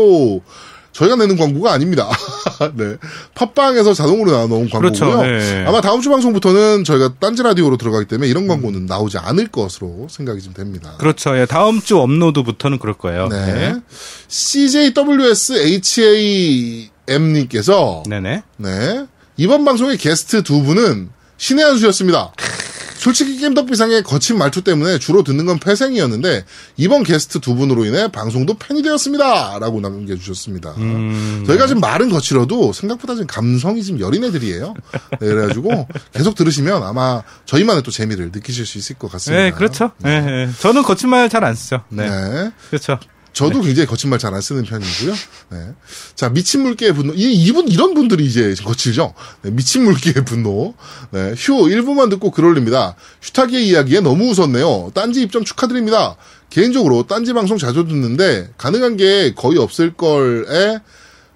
저희가 내는 광고가 아닙니다. 네. 팟빵에서 자동으로 광고고요. 그렇죠. 네. 아마 다음 주 방송부터는 저희가 딴지 라디오로 들어가기 때문에 이런 광고는 나오지 않을 것으로 생각이 좀 됩니다. 그렇죠. 예, 다음 주 업로드부터는 그럴 거예요. 네. 네. CJWSHAM님께서 네네. 네. 이번 방송의 게스트 두 분은 신의 한 수였습니다. 솔직히 겜덕비상의 거친 말투 때문에 주로 듣는 건 폐생이었는데 이번 게스트 두 분으로 인해 방송도 팬이 되었습니다. 라고 남겨주셨습니다. 음, 저희가 지금 말은 거칠어도 생각보다 좀 감성이 좀 여린 애들이에요. 네, 그래가지고 계속 들으시면 아마 저희만의 또 재미를 느끼실 수 있을 것 같습니다. 네, 그렇죠. 네. 네. 저는 거친 말 잘 안 쓰죠. 네. 네. 그렇죠. 저도 굉장히 거친 말 잘 안 쓰는 편이고요. 네. 자, 미친 물개의 분노. 이, 이분, 이런 분들이 이제 거칠죠? 네, 미친 물개의 분노. 네, 휴, 1부만 듣고 글 올립니다. 슈타기의 이야기에 너무 웃었네요. 딴지 입점 축하드립니다. 개인적으로 딴지 방송 자주 듣는데, 가능한 게 거의 없을 걸에,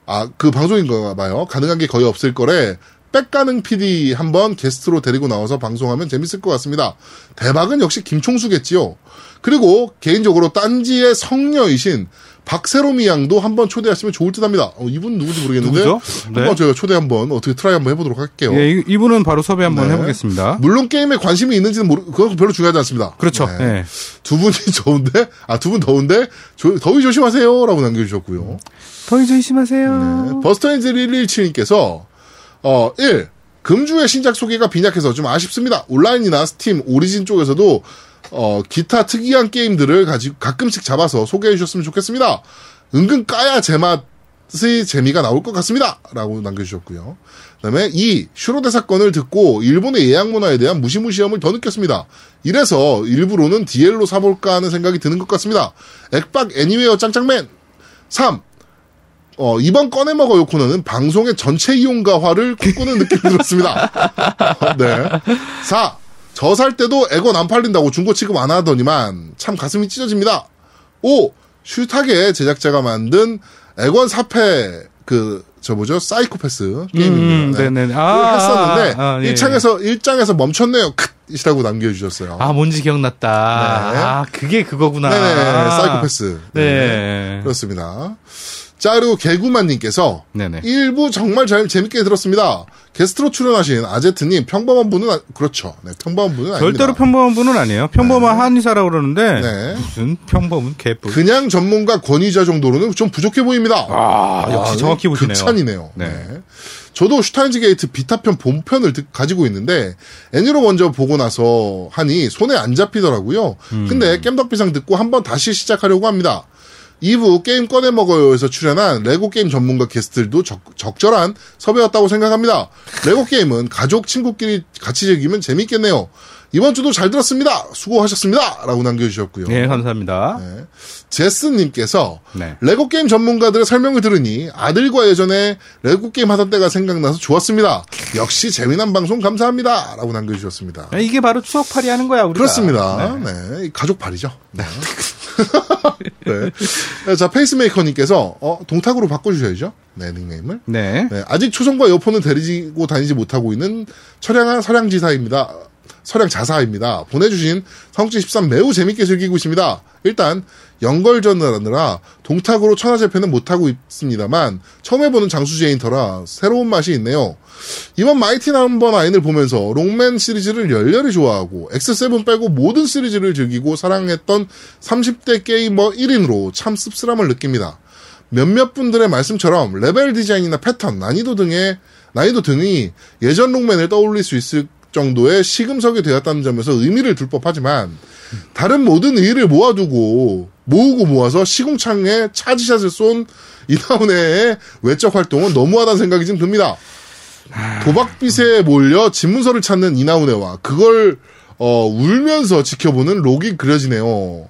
아, 그 방송인가 봐요. 가능한 게 거의 없을 거래. 백가능 PD 한번 게스트로 데리고 나와서 방송하면 재밌을 것 같습니다. 대박은 역시 김총수겠지요. 그리고 개인적으로 딴지의 성녀이신 박세롬이 양도 한번 초대하시면 좋을 듯 합니다. 어, 이분 누구지 모르겠는데. 누구죠? 네. 한번 저희가 초대 한번 어떻게 try 한번 해보도록 할게요. 예, 이- 이분은 바로 섭외 한번 네. 해보겠습니다. 물론 게임에 관심이 있는지는 모르, 그건 별로 중요하지 않습니다. 그렇죠. 네. 예. 두 분이 좋은데, 아, 두 분 더운데, 조- 더위 조심하세요. 라고 남겨주셨고요. 더위 조심하세요. 네. 버스터인즈 117님께서, 어, 1. 금주의 신작 소개가 빈약해서 좀 아쉽습니다. 온라인이나 스팀, 오리진 쪽에서도, 어, 기타 특이한 게임들을 가지고 가끔씩 잡아서 소개해 주셨으면 좋겠습니다. 은근 까야 제맛의 재미가 나올 것 같습니다. 라고 남겨주셨고요. 그 다음에 2. 슈로데 사건을 듣고 일본의 예약 문화에 대한 무시무시함을 더 느꼈습니다. 이래서 일부로는 DL로 사볼까 하는 생각이 드는 것 같습니다. 액박 애니웨어 짱짱맨! 3. 어, 이번 꺼내 먹어 요 코너는 방송의 전체 이용가화를 꿈꾸는 느낌이 들었습니다. 네. 4. 저 살 때도 에건 안 팔린다고 중고 취급 안 하더니만 참 가슴이 찢어집니다. 5. 슈타게 제작자가 만든 에건 사패 그, 저 뭐죠? 사이코패스 게임입니다. 음, 네네. 그걸 아, 했었는데 아, 아, 예, 1창에서 1장에서 멈췄네요. 컷이라고 남겨주셨어요. 아, 뭔지 기억났다. 네. 아, 그게 그거구나. 네네. 사이코패스. 네. 그렇습니다. 자, 그리고 개구만님께서 네네. 일부 정말 잘 재밌게 들었습니다. 게스트로 출연하신 아제트님 평범한 분은 아- 그렇죠. 네, 평범한 분은 아닙니다. 절대로 평범한 분은 아니에요. 평범한 한의사라고 그러는데 네. 무슨 평범은 개뿔. 그냥 전문가 권위자 정도로는 좀 부족해 보입니다. 아, 역시 정확히 보시네요. 극찬이네요. 네. 네. 저도 슈타인즈 게이트 비타편 본편을 듣- 가지고 있는데 애니로 먼저 보고 나서 하니 손에 안 잡히더라고요. 음. 근데 겜덕비상 듣고 한번 다시 시작하려고 합니다. 2부 게임 꺼내 먹어요에서 출연한 레고 게임 전문가 게스트들도 적, 적절한 섭외였다고 생각합니다. 레고 게임은 가족 친구끼리 같이 즐기면 재밌겠네요. 이번 주도 잘 들었습니다. 수고하셨습니다. 라고 남겨주셨고요. 네, 감사합니다. 네. 제스님께서 네. 레고 게임 전문가들의 설명을 들으니 아들과 예전에 레고 게임 하던 때가 생각나서 좋았습니다. 역시 재미난 방송 감사합니다. 라고 남겨주셨습니다. 아, 이게 바로 추억팔이 하는 거야, 우리가. 그렇습니다. 네. 네. 가족 발이죠. 네. 네. 네, 자, 페이스메이커님께서, 어, 동탁으로 바꿔주셔야죠. 네, 닉네임을. 네. 네, 아직 초성과 여포는 데리고 다니지 못하고 있는 철양한 서량지사입니다. 서량 자사입니다. 보내주신 성지 13 매우 재밌게 즐기고 있습니다. 일단 연걸전을 하느라 동탁으로 천하제패는 못하고 있습니다만 처음 해보는 장수제인터라 새로운 맛이 있네요. 이번 마이티 넘버 나인을 보면서 록맨 시리즈를 열렬히 좋아하고 X7 빼고 모든 시리즈를 즐기고 사랑했던 30대 게이머 1인으로 참 씁쓸함을 느낍니다. 몇몇 분들의 말씀처럼 레벨 디자인이나 패턴, 난이도 등의 난이도 등이 예전 록맨을 떠올릴 수 있을 정도의 시금석이 되었다는 점에서 의미를 둘 법하지만 다른 모든 의의를 모아두고 모으고 모아서 시궁창에 차지샷을 쏜 이다운의 외적 활동은 너무하다는 생각이 좀 듭니다. 도박빚에 몰려 집문서를 찾는 이나운에와 그걸 어, 울면서 지켜보는 록이 그려지네요.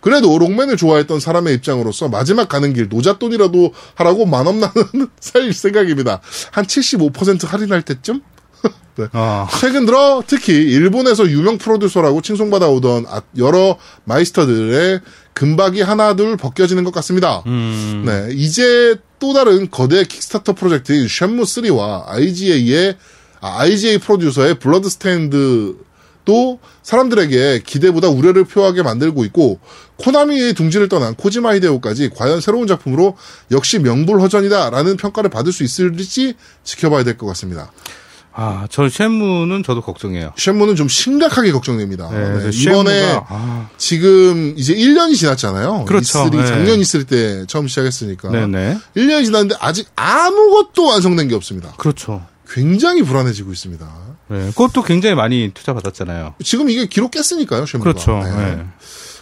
그래도 록맨을 좋아했던 사람의 입장으로서 마지막 가는 길 노잣돈이라도 하라고 만원 나는 살 생각입니다. 한 75% 할인할 때쯤? 네. 어. 최근 들어 특히 일본에서 유명 프로듀서라고 칭송받아오던 아- 여러 마이스터들의 금박이 하나 둘 벗겨지는 것 같습니다. 음. 네, 이제 또 다른 거대 킥스타터 프로젝트인 쉔무 3와 IGA의 아, IGA 프로듀서의 블러드스테인드도 사람들에게 기대보다 우려를 표하게 만들고 있고 코나미의 둥지를 떠난 코지마 히데오까지 과연 새로운 작품으로 역시 명불허전이다라는 평가를 받을 수 있을지 지켜봐야 될 것 같습니다. 아, 저 쉔무는 저도 걱정해요. 쉔무는 좀 심각하게 걱정됩니다. 네, 네, 이번에 아, 지금 이제 1년이 지났잖아요. 그렇죠. E3 네. 작년 E3 때 처음 시작했으니까. 네네. 1년이 지났는데 아직 아무것도 완성된 게 없습니다. 그렇죠. 굉장히 불안해지고 있습니다. 네, 그것도 굉장히 많이 투자 받았잖아요. 지금 이게 기록 깼으니까요, 쉔무가. 그렇죠. 네.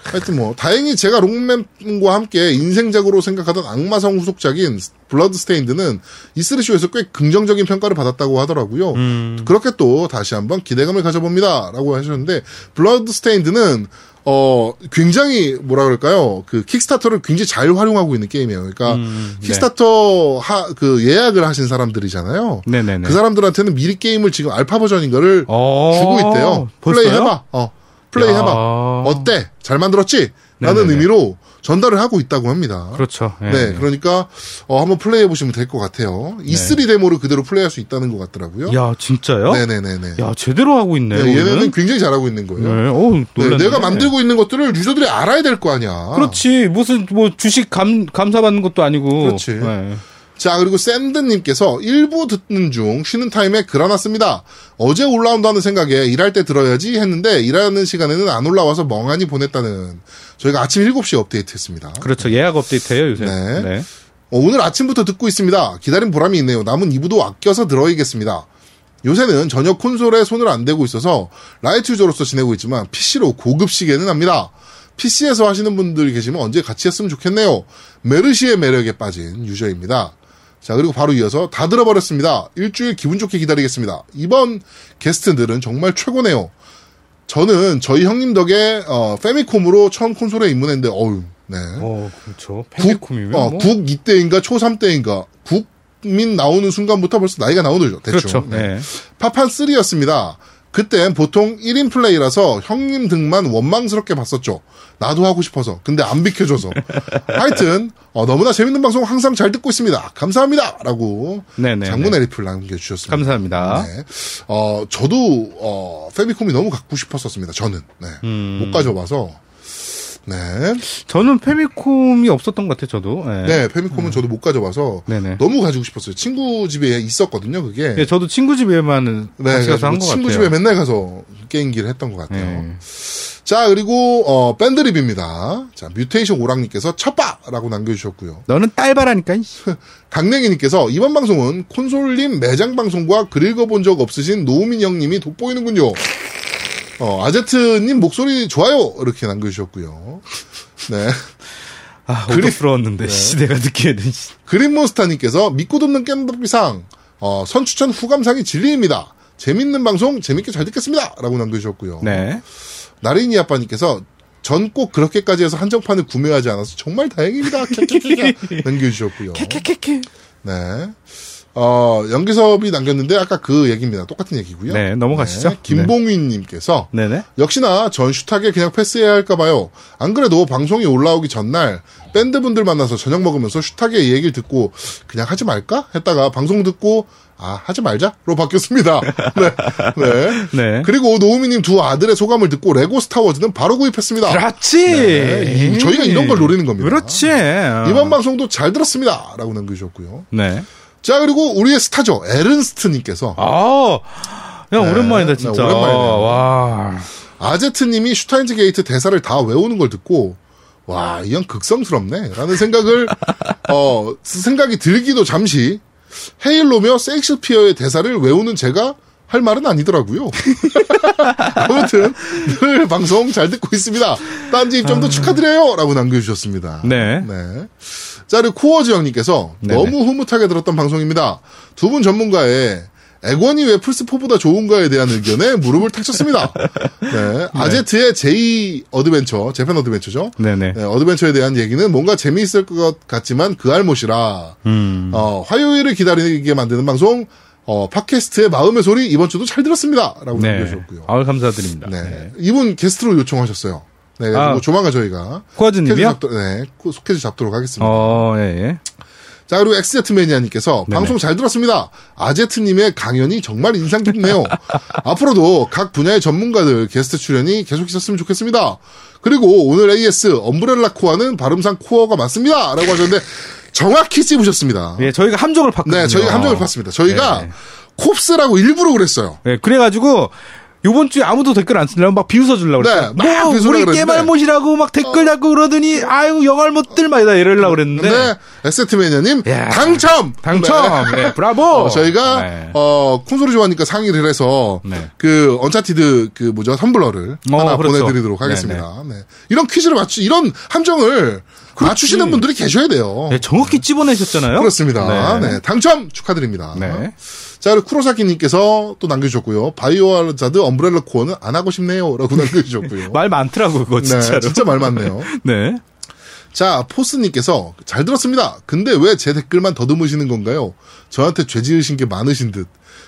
네. 하여튼 뭐 다행히 제가 록맨과 함께 인생작으로 생각하던 악마성 후속작인 블러드 스테인드는 E3쇼에서 꽤 긍정적인 평가를 받았다고 하더라고요. 음. 그렇게 또 다시 한번 기대감을 가져봅니다라고 하셨는데 블러드 스테인드는 어 굉장히 뭐라 그럴까요? 그 킥스타터를 굉장히 잘 활용하고 있는 게임이에요. 그러니까 음, 네. 킥스타터 하, 그 예약을 하신 사람들이잖아요. 네네네. 그 사람들한테는 미리 게임을 지금 알파 버전인가를 어, 주고 있대요. 벌써요? 플레이 해봐. 어, 플레이 야. 해봐. 어때? 잘 만들었지? 라는 네네네. 의미로 전달을 하고 있다고 합니다. 그렇죠. 예. 네, 그러니까 어, 한번 플레이해 보시면 될 것 같아요. E3 데모를 그대로 플레이할 수 있다는 것 같더라고요. 야, 진짜요? 네네네네. 야, 제대로 하고 있네. 네, 얘네는. 굉장히 잘하고 있는 거예요. 네, 어우, 네. 내가 만들고 있는 것들을 유저들이 알아야 될 거 아니야. 그렇지. 무슨 뭐 주식 감 감사받는 것도 아니고. 그렇지. 네. 자, 그리고 샌드님께서 일부 듣는 중 쉬는 타임에 글 하나 씁니다. 어제 올라온다는 생각에 일할 때 들어야지 했는데 일하는 시간에는 안 올라와서 멍하니 보냈다는 저희가 아침 7시에 업데이트 했습니다. 그렇죠. 예약 업데이트예요, 요새. 네. 네. 어, 오늘 아침부터 듣고 있습니다. 기다린 보람이 있네요. 남은 2부도 아껴서 들어야겠습니다. 요새는 전혀 콘솔에 손을 안 대고 있어서 라이트 유저로서 지내고 있지만 PC로 고급 시계는 합니다. PC에서 하시는 분들이 계시면 언제 같이 했으면 좋겠네요. 메르시의 매력에 빠진 유저입니다. 자, 그리고 바로 이어서 다 들어버렸습니다. 일주일 기분 좋게 기다리겠습니다. 이번 게스트들은 정말 최고네요. 저는 저희 형님 덕에 어, 페미콤으로 처음 콘솔에 입문했는데 어우, 네. 어, 그렇죠. 국, 팬미콤이면 어, 뭐. 국 2대인가 초 3대인가 국민 나오는 순간부터 벌써 나이가 나오죠. 대충. 그렇죠. 네. 파판 3였습니다. 그땐 보통 1인 플레이라서 형님 등만 원망스럽게 봤었죠. 나도 하고 싶어서. 근데 안 비켜줘서. 하여튼 어, 너무나 재밌는 방송 항상 잘 듣고 있습니다. 감사합니다. 라고 네네. 장문의 리플 남겨주셨습니다. 감사합니다. 네. 어, 저도 어, 패미콤이 너무 갖고 싶었었습니다. 저는. 네. 음. 못 가져봐서. 네. 저는 패미콤이 없었던 것 같아요, 저도. 네. 네, 패미콤은 저도 못 가져봐서 네네. 너무 가지고 싶었어요. 친구 집에 있었거든요, 그게. 예, 저도 친구 집에만 네, 같이 가서 한 그래가지고 것 친구 같아요. 집에 맨날 가서 게임기를 했던 것 같아요. 네. 자, 그리고 어, 밴드 리뷰입니다. 자, 뮤테이션 오랑님께서 첫빠라고 남겨주셨고요. 너는 딸바라니까. 강냉이님께서 이번 방송은 콘솔님 매장 방송과 글 읽어본 적 없으신 노우민 형님이 돋보이는군요. 어, 아제트님 목소리 좋아요 이렇게 남겨주셨고요. 네. 아, 그리- 어떡스러웠는데, 씨, 내가. 씨. 그린몬스타님께서 믿고 듣는 겜덕비상 어, 선추천 후감상이 진리입니다. 재밌는 방송 재밌게 잘 듣겠습니다. 라고 남겨주셨고요. 네. 나린이 아빠님께서 전 꼭 그렇게까지 해서 한정판을 구매하지 않아서 정말 다행입니다. 캬캬캬캬 남겨주셨고요. 캐캐캐캐. 네. 어, 연기섭이 남겼는데 아까 그 얘기입니다. 똑같은 얘기고요. 네, 넘어가시죠. 네, 김봉윈님께서 네네. 역시나 전 슈타게 그냥 패스해야 할까봐요. 안 그래도 방송이 올라오기 전날 밴드분들 만나서 저녁 먹으면서 슈타게 얘기를 듣고 그냥 하지 말까 했다가 방송 듣고 아 하지 말자로 바뀌었습니다. 네, 네. 네. 그리고 노우미님 두 아들의 소감을 듣고 레고 스타워즈는 바로 구입했습니다. 그렇지. 네, 이- 저희가 이런 걸 노리는 겁니다. 그렇지. 이번 방송도 잘 들었습니다. 라고 남겨주셨고요. 네. 자, 그리고 우리의 스타죠. 에른스트님께서 아, 야, 오랜만이다, 네, 진짜. 오랜만이네요. 와. 아제트님이 슈타인즈 게이트 대사를 다 외우는 걸 듣고 와, 이형 극성스럽네. 라는 생각을, 어, 생각이 들기도 잠시 헤일로며 셰익스피어의 대사를 외우는 제가 할 말은 아니더라고요. 아무튼, 늘 방송 잘 듣고 있습니다. 딴지 입점도 축하드려요! 라고 남겨주셨습니다. 네. 네. 자, 그리고 코어즈 형님께서 네네. 너무 흐뭇하게 들었던 방송입니다. 두 분 전문가의 엑원이 왜 플스4보다 좋은가에 대한 의견에 무릎을 탁 쳤습니다. 네. 아제트의 J adventure, Japan adventure죠. 네네. 네, adventure에 대한 얘기는 뭔가 재미있을 것 같지만 그 알못이라, 음. 어, 화요일을 기다리게 만드는 방송, 어, 팟캐스트의 마음의 소리 이번 주도 잘 들었습니다. 라고 네. 남겨주셨고요. 아유, 감사드립니다. 네. 네. 이분 게스트로 요청하셨어요. 네. 아. 뭐 조만간 저희가 코아즈님이요? 잡도, 네, 스케줄 잡도록 하겠습니다. 어, 예, 예. 자, 그리고 엑스제트 매니아님께서 네네. 방송 잘 들었습니다. 아제트님의 강연이 정말 인상 깊네요. 앞으로도 각 분야의 전문가들 게스트 출연이 계속 있었으면 좋겠습니다. 그리고 오늘 AS 엄브렐라 코어는 발음상 코어가 맞습니다. 라고 하셨는데 정확히 찝으셨습니다. 예, 저희가 함정을 팠거든요. 네, 저희가 함정을 팠습니다. 저희가 네. 콥스라고 일부러 그랬어요. 네, 그래가지고, 요번 주에 아무도 댓글 안 쓰려고 막 비웃어 주려고 네, 그랬어요. 막 뭐, 우리 그랬는데. 겜알못이라고 막 댓글 달고 그러더니, 아유, 영알못들 막 이러려고 그랬는데. 근데 엑스제트매니아님 야. 당첨! 당첨! 네. 네, 브라보! 어, 저희가 네. 어 콘솔이 좋아하니까 상의를 해서 네. 그 언차티드 그 뭐죠 텀블러를 어, 하나 그렇죠. 보내드리도록 하겠습니다. 네, 이런 퀴즈를 맞추 이런 함정을 맞추시는 분들이 계셔야 돼요. 네, 정확히 찝어내셨잖아요. 그렇습니다. 네. 네. 당첨 축하드립니다. 네. 자, 그리고 쿠로사키님께서 또 남겨주셨고요. 바이오하자드 엄브렐라 코어는 안 하고 싶네요 라고 남겨주셨고요. 말 많더라고, 그거, 진짜로. 네, 진짜 말 많네요. 네. 자, 포스님께서 잘 들었습니다. 근데 왜 제 댓글만 더듬으시는 건가요? 저한테 죄 지으신 게 많으신 듯.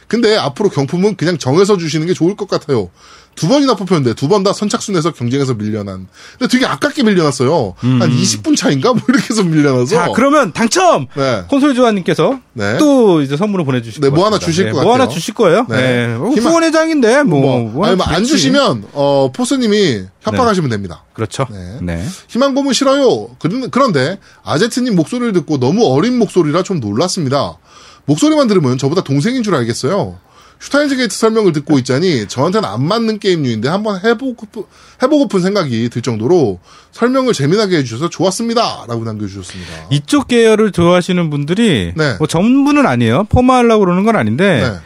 근데 앞으로 경품은 그냥 정해서 주시는 게 좋을 것 같아요. 두 번이나 뽑혔는데 두 번 다 선착순에서 경쟁에서 밀려난. 근데 되게 아깝게 밀려났어요. 한 20분 차인가 뭐 이렇게 해서 밀려나서. 음. 자, 그러면 당첨! 네. 콘솔 조아님께서 네. 또 이제 선물을 보내주실 네, 것뭐 하나. 주실 네, 것뭐 하나 같아요. 주실 거예요? 네. 네. 어, 희망- 후원 회장인데, 뭐. 뭐, 뭐 아니, 뭐안. 주시면 어 포스님이 협박하시면 됩니다. 그렇죠. 네. 네. 희망 고문 싫어요. 그런- 그런데 아제트님 목소리를 듣고 너무 어린 목소리라 좀 놀랐습니다. 목소리만 들으면 저보다 동생인 줄 알겠어요. 슈타인즈 게이트 설명을 듣고 있자니 저한테는 안 맞는 게임류인데 한번 해보고, 해보고픈 생각이 들 정도로 설명을 재미나게 해주셔서 좋았습니다. 라고 남겨주셨습니다. 이쪽 계열을 좋아하시는 분들이 네. 뭐 전부는 아니에요. 폄하하려고 그러는 건 아닌데 네.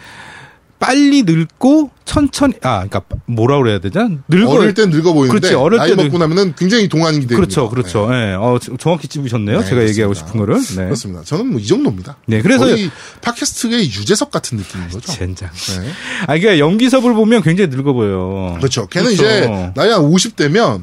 빨리 늙고 천천히 아 그러니까 뭐라 그래야 되죠? 늙어 어릴 땐 늙어 보이는데 그렇지, 어릴 나이 때 먹고 나면은 굉장히 동안이 됩니다. 그렇죠, 그렇죠. 예, 어, 저- 정확히 찝으셨네요. 네, 제가 얘기하고 그렇습니다. 싶은 거를. 네. 그렇습니다. 저는 뭐 이 정도입니다. 네, 그래서 거의 팟캐스트의 유재석 같은 느낌인 거죠. 젠장. 네. 아, 그러니까 연기섭을 보면 굉장히 늙어 보여. 그렇죠. 걔는 그렇죠. 이제 나이 한 50대면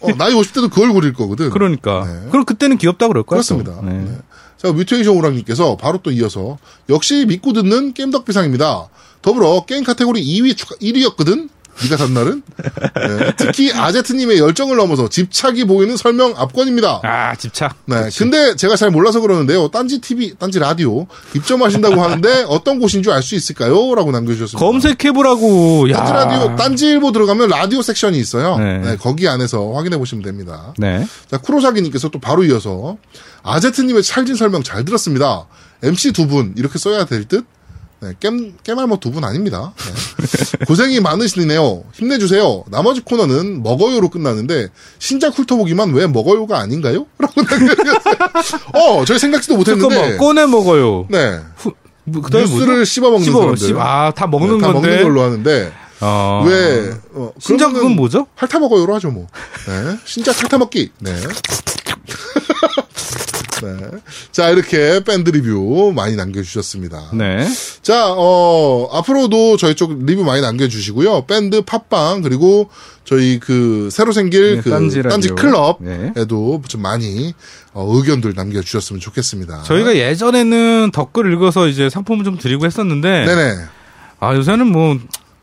어, 나이 50대도 그 얼굴일 거거든. 그러니까. 네. 그럼 그때는 귀엽다 그럴 거야. 또. 그렇습니다. 네. 네. 자, 뮤테이션 오랑님께서 바로 또 이어서 역시 믿고 듣는 게임 덕비상입니다. 더불어 게임 카테고리 2위 추가 1위였거든. 네가 산 날은 네, 특히 아제트님의 열정을 넘어서 집착이 보이는 설명 압권입니다. 아, 집착. 네, 근데 제가 잘 몰라서 그러는데요. 딴지 TV, 딴지 라디오 입점하신다고 하는데 어떤 곳인 줄 알 수 있을까요? 라고 남겨주셨습니다. 검색해보라고. 야. 딴지 라디오, 딴지일보 들어가면 라디오 섹션이 있어요. 네. 네, 거기 안에서 확인해 보시면 됩니다. 네. 자, 쿠로사키님께서 또 바로 이어서 아제트님의 찰진 설명 잘 들었습니다. MC 두 분 이렇게 써야 될 듯? 네, 깸, 깨말모 두 분 아닙니다. 네. 고생이 많으시네요. 힘내주세요. 나머지 코너는 먹어요로 끝나는데 신작 훑어보기만 왜 먹어요가 아닌가요? 라고. 어, 저희 생각지도 못했는데. 잠깐만, 꺼내 먹어요. 네. 후, 뭐, 그다음에 뉴스를? 씹어먹는 씹어, 사람들. 씹- 아, 다 먹는 네, 다 건데. 먹는 걸로 하는데 어. 왜 어, 신작은 뭐죠? 핥아먹어요로 하죠 뭐. 네. 신작 핥아먹기. 네. 네. 자 이렇게 밴드 리뷰 많이 남겨주셨습니다. 네. 자, 어, 앞으로도 저희 쪽 리뷰 많이 남겨주시고요. 밴드 팟빵, 그리고 저희 그, 새로 생길 네, 그, 딴지 딴지. 클럽에도 좀 많이, 어, 의견들 남겨주셨으면 좋겠습니다. 저희가 예전에는 댓글 읽어서 이제 상품을 좀 드리고 했었는데. 네네. 아, 요새는 뭐,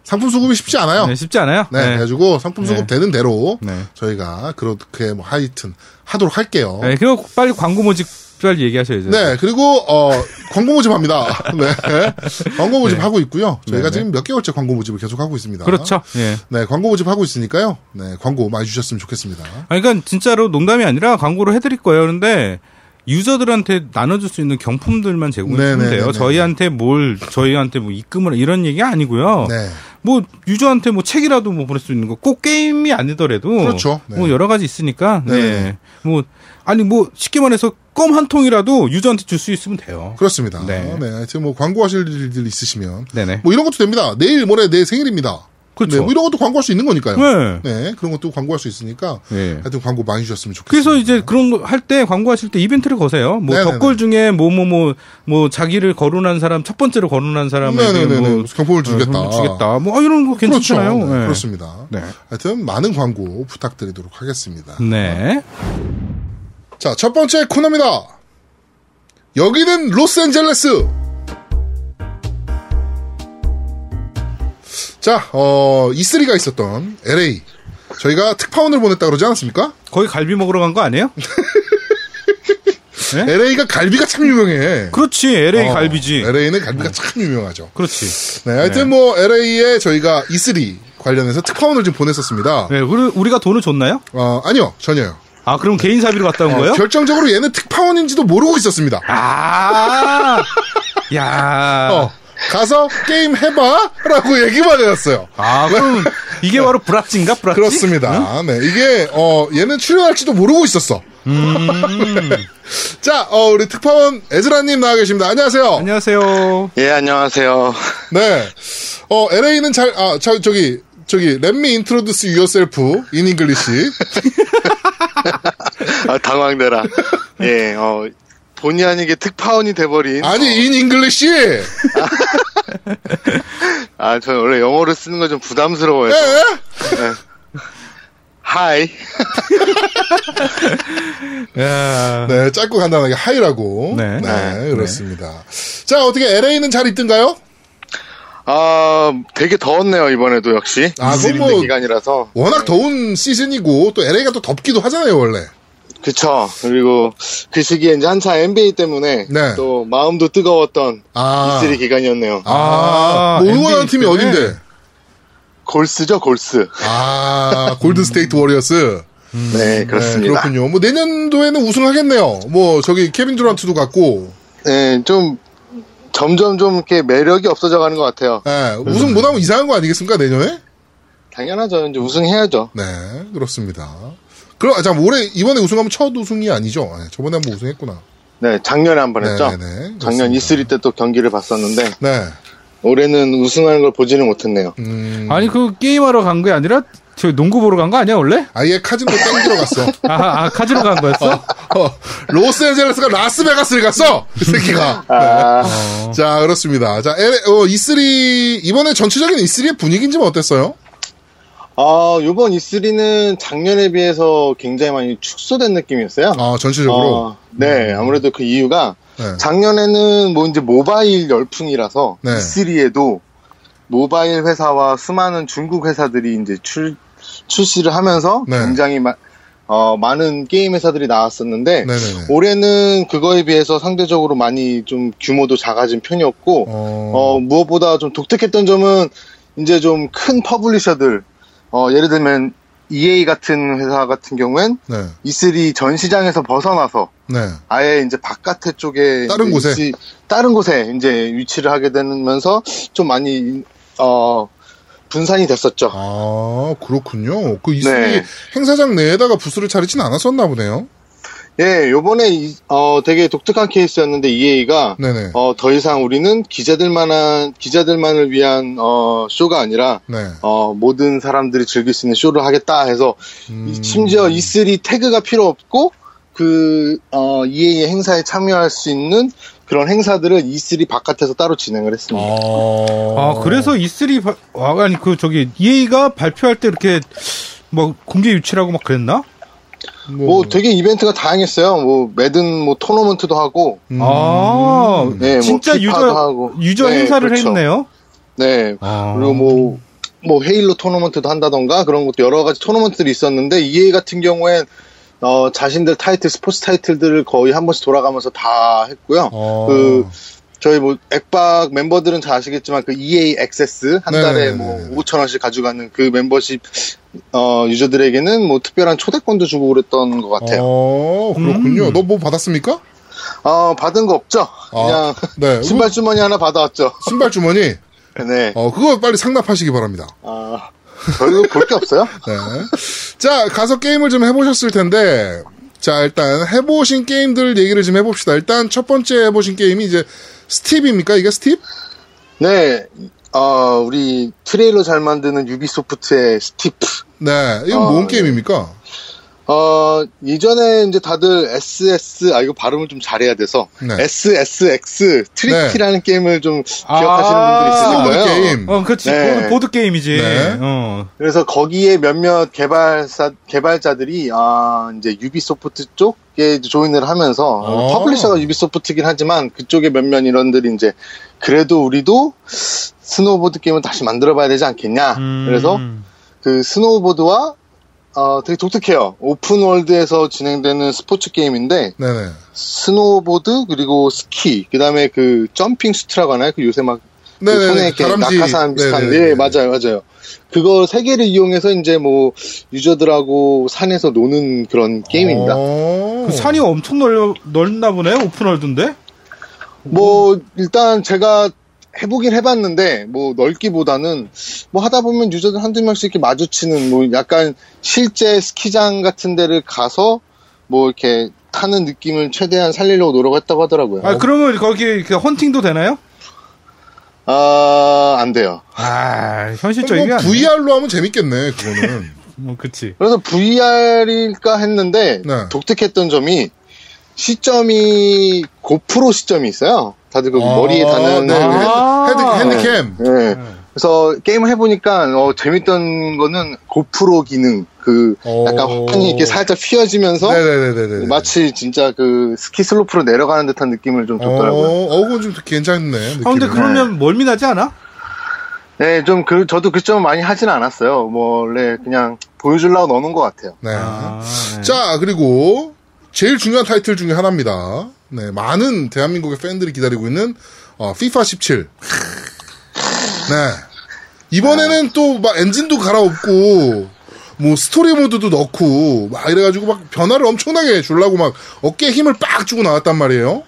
상품 수급이 쉽지 않아요. 네, 쉽지 않아요. 네, 그래가지고 상품 수급 네. 되는 대로 네. 저희가 그렇게 뭐 하여튼 하도록 할게요. 네, 그리고 빨리 광고 모집 빨리 얘기하셔야죠. 네, 그리고 어 광고 모집합니다. 네, 광고 모집 네. 하고 있고요. 저희가 네, 지금 몇 개월째 광고 모집을 계속 하고 있습니다. 그렇죠. 예. 네, 광고 모집 하고 있으니까요. 네, 광고 많이 주셨으면 좋겠습니다. 아니, 그러니까 진짜로 농담이 아니라 광고를 해드릴 거예요. 그런데 유저들한테 나눠줄 수 있는 경품들만 제공해주면. 돼요. 저희한테 뭘, 저희한테 뭐 입금을 이런 얘기 아니고요. 네, 뭐 유저한테 뭐 책이라도 뭐 보낼 수 있는 거 꼭 게임이 아니더라도 그렇죠. 네. 뭐 여러 가지 있으니까 네. 네네. 뭐 아니 뭐 쉽게 말해서 껌 한 통이라도 유저한테 줄 수 있으면 돼요. 그렇습니다. 네. 네, 하여튼 뭐 광고하실 일들 있으시면 네네. 뭐 이런 것도 됩니다. 내일 모레 내 생일입니다. 그렇죠. 네, 뭐 이런 것도 광고할 수 있는 거니까요. 네. 네, 그런 것도 광고할 수 있으니까 네. 하여튼 광고 많이 주셨으면 좋겠습니다. 그래서 이제 그런 거 할 때 광고하실 때 이벤트를 거세요. 뭐 네네네. 덧글 중에 뭐 뭐 뭐 뭐 자기를 거론한 사람 첫 번째로 거론한 사람에게 네네네. 뭐 경품을 주겠다. 어, 주겠다. 뭐 아, 이런 거 괜찮잖아요. 그렇죠. 네, 네. 그렇습니다. 네. 하여튼 많은 광고 부탁드리도록 하겠습니다. 네. 자, 첫 번째 코너입니다. 여기는 로스앤젤레스. 자, 어, E3가 있었던 LA. 저희가 특파원을 보냈다 그러지 않았습니까? 거기 갈비 먹으러 간 거 아니에요? 네? LA가 갈비가 참 유명해. 그렇지. LA 어, 갈비지. LA는 갈비가 참 유명하죠. 그렇지. 네, 하여튼 뭐 LA에 저희가 E3 관련해서 특파원을 좀 보냈었습니다. 네, 우리- 우리가 돈을 줬나요? 어, 아니요, 전혀요. 아, 그럼 개인 사비로 갔다 온 어, 거예요? 결정적으로 얘는 특파원인지도 모르고 있었습니다. 아, 야. 어, 가서 게임 해봐! 라고 얘기만 해놨어요. 아, 그럼 이게 바로 브라찌인가? 브라찌? 그렇습니다. 네, 이게, 어, 얘는 출연할지도 모르고 있었어. 음. 자, 어, 우리 특파원 에즈라님 나와 계십니다. 안녕하세요. 안녕하세요. 예, 안녕하세요. 네. 어, LA는 잘, 아, 저, 저기, 저기, let me introduce yourself in English. 아, 당황되라. 예, 어, 본의 아니게 특파원이 돼버린. 아니, in English! 아, 저는 원래 영어를 쓰는 거 좀 부담스러워요. 예? 하이. 야. 네, 짧고 간단하게 하이라고. 네. 네, 네. 그렇습니다. 자, 어떻게 LA는 잘 있던가요? 아, 되게 더웠네요, 이번에도 역시. 아, 있는 뭐- 기간이라서. 워낙 더운 시즌이고 또 LA가 또 덥기도 하잖아요 원래. 그쵸. 그리고 그 시기에 이제 한참 NBA 때문에 네. 또 마음도 뜨거웠던 아, 이슬이 기간이었네요. 아, 아, 뭐 응원하는 NBA 팀이 때문에? 어딘데? 골스죠, 골스. 아, 골든 스테이트 워리어스. 네, 네, 그렇습니다. 그렇군요. 뭐 내년도에는 우승하겠네요. 뭐 저기 케빈 듀란트도 갔고, 네, 좀 점점 좀 이렇게 매력이 없어져 가는 것 같아요. 예, 우승 못하면 이상한 거 아니겠습니까 내년에? 당연하죠. 이제 우승해야죠. 네, 그렇습니다. 그럼 아, 잠 올해 이번에 우승하면 첫 우승이 아니죠? 네, 저번에 한번 우승했구나. 네, 작년에 한 번 했죠. 네, 네, 네. 작년 그렇습니다. E3 때 또 경기를 봤었는데 네, 올해는 우승하는 걸 보지는 못했네요. 음, 아니 그 게임하러 간 게 아니라 저 농구 보러 간 거 아니야 원래? 아예 카지노 땡기러 갔어. 아, 아 카지노 간 거였어? 어, 로스앤젤레스가 라스베가스를 갔어. 그 새끼가. 아, 어. 자, 그렇습니다. 자, 어, E3 이번에 전체적인 E3의 분위기는 좀 어땠어요? 아, 요번 E3는 작년에 비해서 굉장히 많이 축소된 느낌이었어요. 아, 전체적으로. 어, 네, 아무래도 그 이유가 네. 작년에는 뭐 이제 모바일 열풍이라서 네. E3에도 모바일 회사와 수많은 중국 회사들이 이제 출, 출시를 하면서 네. 굉장히 마- 어, 많은 게임 회사들이 나왔었는데 네네네. 올해는 그거에 비해서 상대적으로 많이 좀 규모도 작아진 편이었고 어, 어, 무엇보다 좀 독특했던 점은 이제 좀 큰 publisher들 어, 예를 들면 EA 같은 회사 같은 경우엔 네, E3 전시장에서 벗어나서 네. 아예 이제 바깥에 쪽에 다른 곳에? 위치- 다른 곳에 이제 위치를 하게 되면서 좀 많이 어 분산이 됐었죠. 아, 그렇군요. 그 E3 네. 행사장 내에다가 부스를 차리진 않았었나 보네요. 예, 요번에 이- 어 되게 독특한 케이스였는데 EA가 네네. 어 더 이상 우리는 기자들만한 기자들만을 위한 어 쇼가 아니라 네. 어 모든 사람들이 즐길 수 있는 쇼를 하겠다 해서 음, 이- 심지어 E3 태그가 필요 없고 그 어, EA의 행사에 참여할 수 있는 그런 행사들을 E3 바깥에서 따로 진행을 했습니다. 아, 아 그래서 E3 바- 아, 아니 그 저기 EA가 발표할 때 이렇게 뭐 공개 유치라고 막 그랬나? 뭐 되게 이벤트가 다양했어요. 뭐 매든 뭐 토너먼트도 하고, 음, 아 네, 진짜 뭐 유저 하고. 유저 네, 행사를 그렇죠. 했네요. 네. 아. 그리고 뭐, 뭐 헤일로 토너먼트도 한다던가 그런 것도 여러 가지 토너먼트들이 있었는데 EA 같은 경우엔 어, 자신들 타이틀 스포츠 타이틀들을 거의 한 번씩 돌아가면서 다 했고요. 어. 그 저희 뭐 액박 멤버들은 잘 아시겠지만 그 EA 액세스 한 달에 네네네네. 뭐 5천 원씩 가져가는 그 멤버십 어, 유저들에게는 뭐 특별한 초대권도 주고 그랬던 것 같아요. 어, 그렇군요. 음. 너뭐 받았습니까? 어, 받은 거 없죠? 그냥 네. 신발 주머니 하나 받아왔죠. 신발 주머니. 네. 어, 그거 빨리 상납하시기 바랍니다. 아, 별로 볼 게 없어요? 네. 자, 가서 게임을 좀 해보셨을 텐데, 자, 일단 해보신 게임들 얘기를 좀 해봅시다. 일단 첫 번째 해보신 게임이 이제 스팁입니까? 이게 Steep? 네. 어, 우리 트레일러 잘 만드는 Ubisoft의 Steep. 네. 이건 어, 뭔 네. 게임입니까? 어, 이전에 이제 다들 SS, 아, 이거 발음을 좀 잘해야 돼서, 네. SSX Tricky라는 게임을 좀 기억하시는 아, 분들이 있으실 스티브 거예요. 게임. 어, 그렇지. 네. 보드, 게임이지. 네. 어. 그래서 거기에 몇몇 개발사, 개발자들이, 아, 이제 유비소프트 쪽에 이제 join을 하면서, 어. publisher가 Ubisoft긴 하지만 그쪽에 몇몇 인원들이 이제, 그래도 우리도 스노우보드 게임을 다시 만들어 봐야 되지 않겠냐. 음. 그래서 그 스노우보드와 어, 되게 독특해요. open world에서 진행되는 스포츠 게임인데 네네. 스노우보드 그리고 스키 그 다음에 그 jumping suit라고 하나요? 그 요새 막 그. 손에 이렇게 다람쥐. 낙하산 비슷한 네네네. 예 맞아요 맞아요. 그거 세 개를 이용해서 이제 뭐 유저들하고 산에서 노는 그런 게임입니다. 어. 그 산이 엄청 넓, 넓나 보네. open world인데. 뭐 일단 제가 해보긴 해봤는데 뭐 넓기보다는 뭐 하다 보면 유저들 한두 명씩 이렇게 마주치는 뭐 약간 실제 스키장 같은 데를 가서 뭐 이렇게 타는 느낌을 최대한 살리려고 노력했다고 하더라고요. 아 그러면 거기 이렇게 헌팅도 되나요? 아, 안 돼요. 아뭐 현실적이게 아니네. VR로 하면 재밌겠네, 그거는. 뭐 그치. 그래서 VR일까 했는데 네. 독특했던 점이 시점이 GoPro 시점이 있어요. 다들 그 아, 머리에 다는 네, 아. head, headcam. 네. 그래서 게임을 해보니까 어, 재밌던 거는 GoPro 기능 그 약간 오. 화면이 이렇게 살짝 휘어지면서 네네네네. 마치 진짜 그 스키 슬로프로 내려가는 듯한 느낌을 좀 어, 줬더라고요. 어, 그건 좀 괜찮네. 아 근데 느낌이. 그러면 멀미나지 않아? 네, 좀 그, 저도 그 점은 많이 하진 않았어요. 뭐, 원래 그냥 보여주려고 넣는 것 같아요. 네. 아, 네. 자, 그리고 제일 중요한 타이틀 중에 하나입니다. 네, 많은 대한민국의 팬들이 기다리고 있는 어, FIFA 17. 네. 이번에는 또 막 엔진도 갈아엎고 뭐 스토리 모드도 넣고 막 이래가지고 막 변화를 엄청나게 주려고 막 어깨에 힘을 빡 주고 나왔단 말이에요.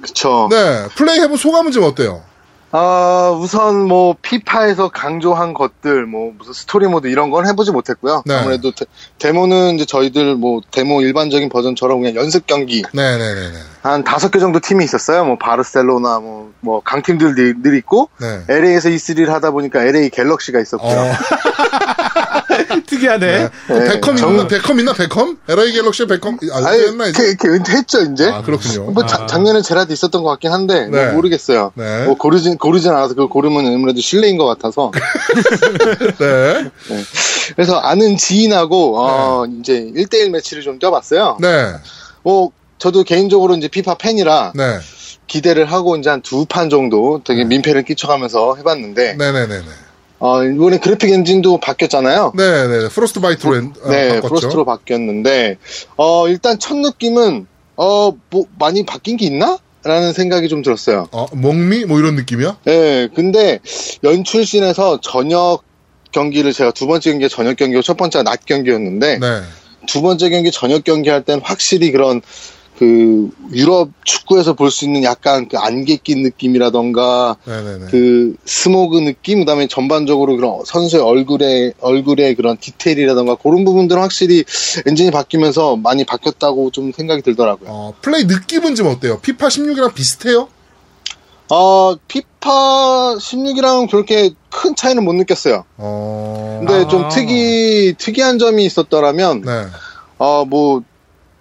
그쵸. 네, 플레이 해본 소감은 좀 어때요? 아, 우선 뭐, FIFA에서 강조한 것들, 뭐, 무슨 스토리 모드 이런 건 해보지 못했고요. 네. 아무래도 데모는 이제 저희들 뭐, 데모 일반적인 버전처럼 그냥 연습 경기, 네네네네. 한 다섯 개 정도 팀이 있었어요. 뭐, 바르셀로나, 뭐, 뭐, 강팀들 늘, 늘 있고, 네. LA에서 E3를 하다 보니까 LA 갤럭시가 있었고요. 어, 특이하네. 네. 네, 베컴 정- 있나? 베컴 있나? 베컴? LA Galaxy 베컴? 아, 아니, 했나 이제? 이렇게, 이렇게 은퇴했죠, 이제? 아, 그렇군요. 뭐, 자- 아. 작년에 제라드 있었던 것 같긴 한데, 뭐 네. 모르겠어요. 네. 뭐, 고르진, 고르진 않아서 그걸 고르면 아무래도 실례인 것 같아서. 네. 그래서 아는 지인하고, 어, 이제 1대1 매치를 좀 뛰어봤어요. 네. 뭐, 저도 개인적으로 이제 피파 팬이라 네. 기대를 하고 이제 한 두 판 정도 되게 민폐를 끼쳐가면서 해봤는데, 네네네네. 어, 이번에 그래픽 엔진도 바뀌었잖아요. 네 네. Frostbite로 엔- 어, 네, 바꿨죠. Frost로 바뀌었는데, 어, 일단 첫 느낌은, 어, 뭐, 많이 바뀐 게 있나? 라는 생각이 좀 들었어요. 어, 먹미? 뭐 이런 느낌이야? 예, 근데 연출씬에서 저녁 경기를 제가 두 번째 경기가 저녁 경기고 첫 번째가 낮 경기였는데, 네. 두 번째 경기 저녁 경기 할 땐 확실히 그런 그 유럽 축구에서 볼 수 있는 약간 그 안개 낀 느낌이라던가 네네네. 그 스모그 느낌 그다음에 전반적으로 그런 선수의 얼굴에 얼굴의 그런 디테일이라던가 그런 부분들은 확실히 엔진이 바뀌면서 많이 바뀌었다고 좀 생각이 들더라고요. 어, 플레이 느낌은 좀 어때요? 피파 16이랑 비슷해요? 어 피파 16이랑 그렇게 큰 차이는 못 느꼈어요. 어. 근데 아. 좀 특이 특이한 점이 있었더라면 네. 어뭐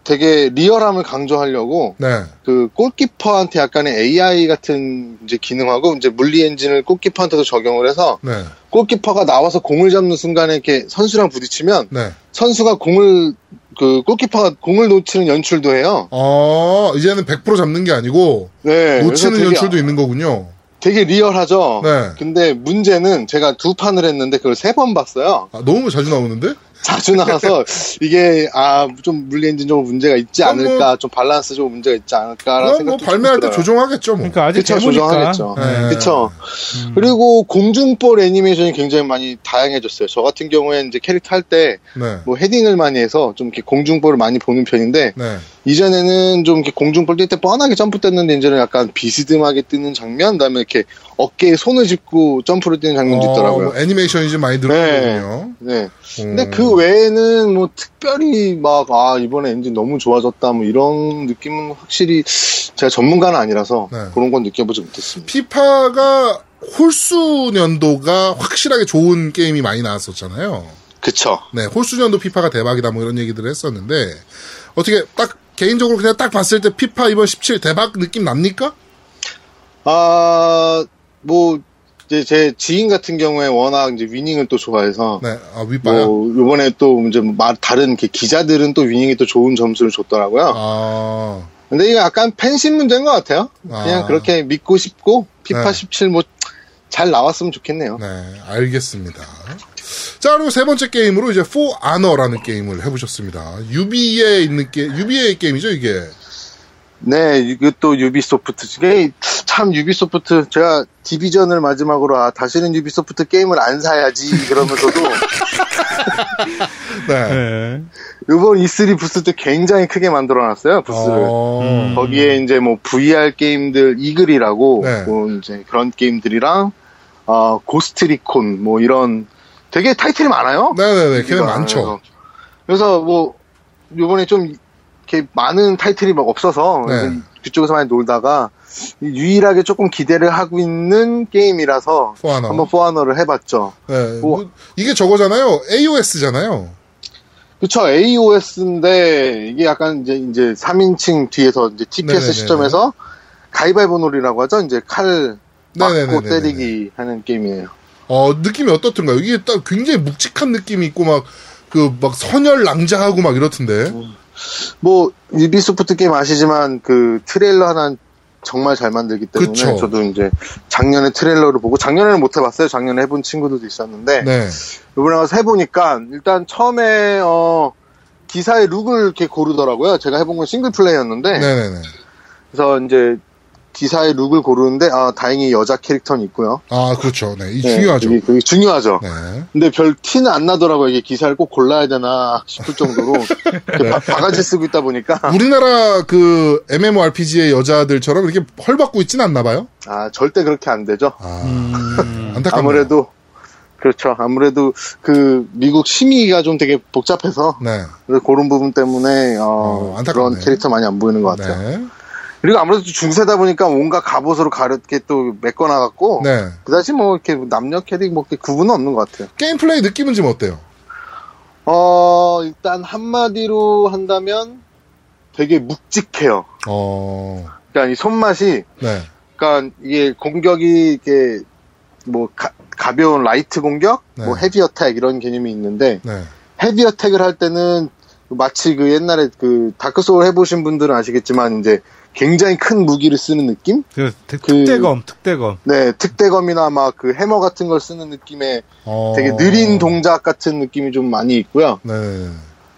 되게 리얼함을 강조하려고 네. 그 골키퍼한테 약간의 AI 같은 이제 기능하고 이제 물리 엔진을 골키퍼한테도 적용을 해서 네. 골키퍼가 나와서 공을 잡는 순간에 이렇게 선수랑 부딪히면 네. 선수가 공을 그 골키퍼가 공을 놓치는 연출도 해요. 어, 이제는 100% 잡는 게 아니고 네. 놓치는 연출도 있는 거군요. 되게 리얼하죠. 네. 근데 문제는 제가 두 판을 했는데 그걸 세 번 봤어요. 아, 너무 자주 나오는데? 자주 나와서 이게 아 좀 물리 엔진적으로 문제가 있지 뭐- 않을까, 좀 밸런스적으로 문제가 있지 않을까라는 생각도 뭐좀 발매할 때. 조정하겠죠, 뭐. 그러니까 아직 그쵸. 조정하겠죠. 네. 그쵸. 음. 그리고 공중볼 애니메이션이 굉장히 많이 다양해졌어요. 저 같은 경우에는 이제 캐릭터 할때 네. 뭐 헤딩을 많이 해서 좀 이렇게 공중볼을 많이 보는 편인데 네. 이전에는 좀 이렇게 공중볼 뛸 때 뻔하게 점프 떴는데 이제는 약간 비스듬하게 뜨는 장면, 그다음에 이렇게 어깨에 손을 짚고 점프를 뛰는 장면도 있더라고요. 뭐 애니메이션이 좀 많이 네. 늘었거든요. 네. 근데 음. 그 외에는 뭐 특별히 막, 아, 이번에 엔진 너무 좋아졌다, 뭐 이런 느낌은 확실히 제가 전문가는 아니라서 네. 그런 건 느껴보지 못했습니다. 피파가 홀수 년도가 확실하게 좋은 게임이 많이 나왔었잖아요. 그쵸. 네, 홀수 년도 피파가 대박이다 뭐 이런 얘기들을 했었는데 어떻게 딱 개인적으로 그냥 딱 봤을 때 피파 이번 17 대박 느낌 납니까? 아, 뭐, 이제 제 지인 같은 경우에 워낙 이제 위닝을 또 좋아해서. 네, 아 윗바야. 뭐, 요번에 또 이제 말, 다른 기자들은 또 위닝이 또 좋은 점수를 줬더라고요. 아, 근데 이거 약간 팬심 문제인 것 같아요. 그냥 아. 그렇게 믿고 싶고, 피파 네. 17 뭐, 잘 나왔으면 좋겠네요. 네, 알겠습니다. 자, 그리고 세 번째 게임으로 이제 For Honor라는 게임을 해보셨습니다. 유비에 있는 게 유비의 게임이죠, 이게. 네, 이것도 유비소프트. 이게 참 유비소프트. 제가 Division을 마지막으로 아, 다시는 유비소프트 게임을 안 사야지 그러면서도 네. 네. 이번 E3 부스 때 굉장히 크게 만들어놨어요 부스를. 어, 음. 거기에 이제 뭐 VR 게임들 Eagle이라고 네. 뭐 이제 그런 게임들이랑 어 Ghost Recon 뭐 이런 되게 타이틀이 많아요. 네네네, 걔는 이거 많죠. 안에서. 그래서 뭐 요번에 좀 이렇게 많은 타이틀이 막 없어서 네. 그쪽에서 많이 놀다가 유일하게 조금 기대를 하고 있는 게임이라서 Honor. 한번 포아너를 해봤죠. 네, 뭐- 뭐, 이게 저거잖아요. AOS잖아요. 그쵸 AOS인데 이게 약간 이제 이제 3인칭 뒤에서 이제 TPS 네네네네. 시점에서 가위바위보 놀이라고 하죠. 이제 칼 맞고 네네네네네. 때리기 하는 게임이에요. 어, 느낌이 어떻던가요? 이게 딱 굉장히 묵직한 느낌이 있고 막, 그, 막 선혈 낭자하고 막 이렇던데. 뭐 유비소프트 게임 아시지만 그 트레일러 하나 정말 잘 만들기 때문에 그쵸. 저도 이제 작년에 트레일러를 보고 작년에는 못 해봤어요. 작년에 해본 친구들도 있었는데 네. 이번에 가서 해보니까 일단 처음에 어 기사의 look을 이렇게 고르더라고요. 제가 해본 건 single play였는데 네네네. 그래서 이제 기사의 look을 고르는데 아 다행히 여자 캐릭터는 있고요. 아, 그렇죠. 네. 이 네, 중요하죠. 그게, 그게 중요하죠. 네. 근데 별 티는 안 나더라고요. 이게 기사를 꼭 골라야 되나 싶을 정도로 이렇게 바, 바가지 쓰고 있다 보니까 우리나라 그 MMORPG의 여자들처럼 이렇게 헐벗고 있진 않나 봐요? 아 절대 그렇게 안 되죠. 아, 음, 안타깝네요. 아무래도 그렇죠. 아무래도 그 미국 심의가 좀 되게 복잡해서 네. 그런 부분 때문에 어, 어. 그런 캐릭터 많이 안 보이는 것 같아요. 네. 그리고 아무래도 중세다 보니까 온갖 갑옷으로 가볍게 또 메꿔나갔고 네. 그다지 뭐 이렇게 남녀 캐릭 뭐 이렇게 구분은 없는 것 같아요. 게임 플레이 느낌은 좀 어때요? 어 일단 한마디로 한다면 되게 묵직해요. 어, 그러니까 이 손맛이 네. 그러니까 이게 공격이 이게 뭐 가, 가벼운 light 공격, 네. 뭐 heavy attack 이런 개념이 있는데 네. heavy attack을 할 때는 마치 그 옛날에 그 다크 소울 해보신 분들은 아시겠지만 이제 굉장히 큰 무기를 쓰는 느낌? 그 특- 그- 특대검, 특대검. 네, 특대검이나 막 그 해머 같은 걸 쓰는 느낌의 어. 되게 느린 동작 같은 느낌이 좀 많이 있고요. 네.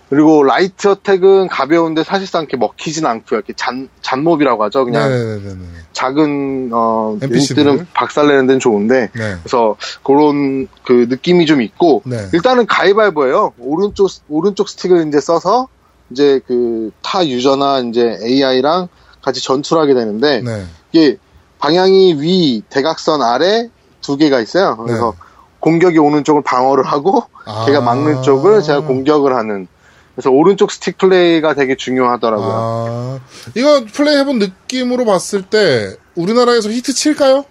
그리고 라이트 어택은 가벼운데 사실상 이렇게 먹히진 않고요. 이렇게 잔, 잔몹이라고 하죠. 그냥 네네네네. 작은, 어, NPC 들? 유닛들은 박살내는 데는 좋은데, 네. 그래서 그런 그 느낌이 좀 있고, 네. 일단은 가위바위보예요. 오른쪽, 오른쪽 스틱을 이제 써서, 이제 그 타 유저나 이제 AI랑 같이 전투를 하게 되는데, 네. 이게 방향이 위, 대각선 아래 두 개가 있어요. 그래서 네. 공격이 오는 쪽을 방어를 하고, 아. 제가 막는 쪽을 제가 공격을 하는. 그래서 오른쪽 스틱 플레이가 되게 중요하더라고요. 아, 이거 플레이 해본 느낌으로 봤을 때 우리나라에서 히트 칠까요?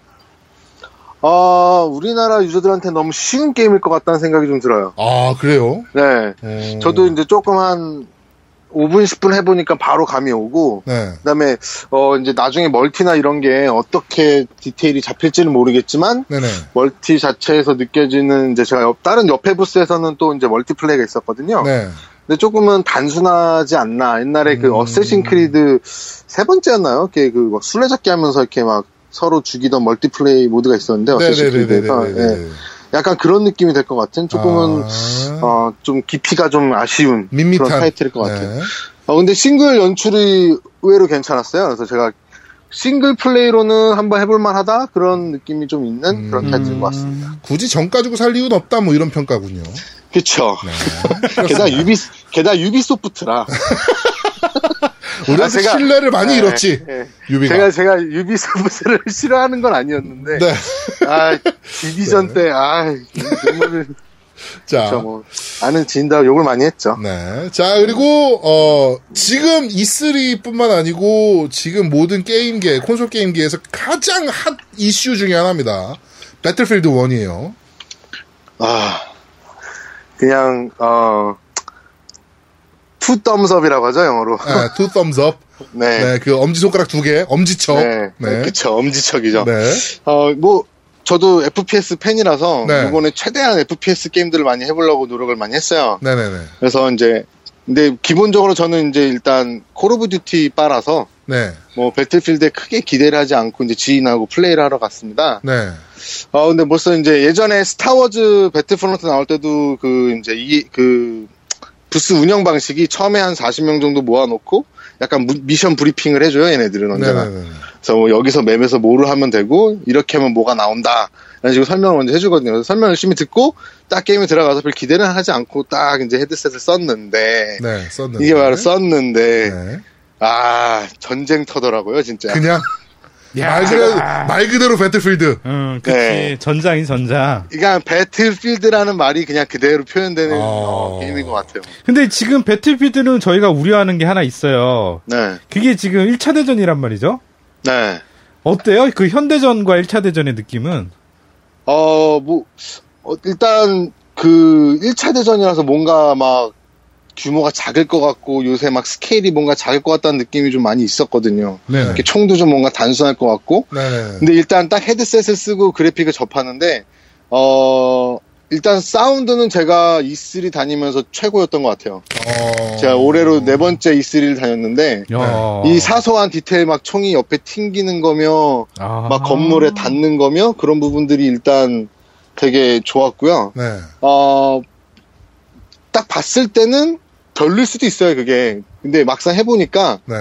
어, 우리나라 유저들한테 너무 쉬운 게임일 것 같다는 생각이 좀 들어요. 아, 그래요? 네. 어. 저도 이제 조금 한 5분, 10분 해보니까 바로 감이 오고, 네. 그 다음에, 어, 이제 나중에 멀티나 이런 게 어떻게 디테일이 잡힐지는 모르겠지만, 네네. 멀티 자체에서 느껴지는, 이제 제가 옆- 다른 옆에 부스에서는 또 이제 멀티플레이가 있었거든요. 네. 근데 조금은 단순하지 않나. 옛날에 그 음. 어쌔신 크리드 세 번째였나요? 이렇게 그막 술래잡기 하면서 이렇게 막 서로 죽이던 멀티플레이 모드가 있었는데, 어쌔신 크리드에서. 약간 그런 느낌이 될 것 같은, 조금은, 아. 어, 좀 깊이가 좀 아쉬운 밋밋한. 그런 타이틀일 것 같아요. 네. 어, 근데 싱글 연출이 의외로 괜찮았어요. 그래서 제가 싱글 플레이로는 한번 해볼만 하다? 그런 느낌이 좀 있는 음. 그런 타이틀인 것 같습니다. 굳이 정가 주고 살 이유는 없다, 뭐 이런 평가군요. 그쵸. 네. 게다가 유비, 게다가 유비소프트라. 우리가 아, 제가- 신뢰를 많이 네, 잃었지. 네. 유비가. 제가, 제가 유비소프트를 싫어하는 건 아니었는데. 네. 아, 디비전 때, 아, 눈물을, 자. 저 뭐, 아는 지인 다 욕을 많이 했죠. 네. 자, 그리고, 어, 지금 E3뿐만 아니고, 지금 모든 게임계, 콘솔 게임계에서 가장 핫 이슈 중에 하나입니다. 배틀필드 1이에요. 아, 그냥, 어, two thumbs up이라고 하죠, 영어로. 네, two thumbs up. 네. 네, 그 엄지손가락 두 개, 엄지척. 네. 네. 그쵸, 엄지척이죠. 네. 어, 뭐, 저도 FPS 팬이라서, 네. 이번에 최대한 FPS 게임들을 많이 해보려고 노력을 많이 했어요. 네네네. 그래서 이제, 근데 기본적으로 저는 이제 일단, 콜 오브 듀티 빠라서, 네. 뭐, 배틀필드에 크게 기대를 하지 않고 이제 지인하고 플레이를 하러 갔습니다. 네. 어, 근데 벌써 이제 예전에 스타워즈 배틀프론트 나올 때도 그, 이제 이, 그, 부스 운영 방식이 처음에 한 40명 정도 모아놓고, 약간 무- 미션 브리핑을 해줘요, 얘네들은 언제나. 네네네. 그래서 뭐 여기서 맵에서 뭐를 하면 되고 이렇게 하면 뭐가 나온다 이런 식으로 설명을 먼저 해주거든요. 그래서 설명 열심히 듣고 딱 게임에 들어가서 별 기대는 하지 않고 딱 이제 헤드셋을 썼는데 네, 썼는데. 이게 바로 썼는데 네. 아 전쟁터더라고요 진짜. 그냥, 야. 말 그대로, 말 그대로 배틀필드. 응, 그치. 네. 전장이 전장. 그러니까 배틀필드라는 말이 그냥 그대로 표현되는 아. 어, 게임인 것 같아요. 근데 지금 배틀필드는 저희가 우려하는 게 하나 있어요. 네, 그게 지금 1차 대전이란 말이죠. 네. 어때요? 그 현대전과 1차 대전의 느낌은? 어, 뭐, 어, 일단, 그, 1차 대전이라서 뭔가 막, 규모가 작을 것 같고, 요새 막 스케일이 뭔가 작을 것 같다는 느낌이 좀 많이 있었거든요. 네. 이렇게 총도 좀 뭔가 단순할 것 같고, 네네. 근데 일단 딱 헤드셋을 쓰고 그래픽을 접하는데, 어, 일단 사운드는 제가 E3 다니면서 최고였던 것 같아요. 어... 제가 올해로 네 번째 E3를 다녔는데 야. 이 사소한 디테일 막 총이 옆에 튕기는 거며 아. 막 건물에 닿는 거며 그런 부분들이 일단 되게 좋았고요. 네. 어, 딱 봤을 때는 별릴 수도 있어요, 그게. 근데 막상 해보니까 네.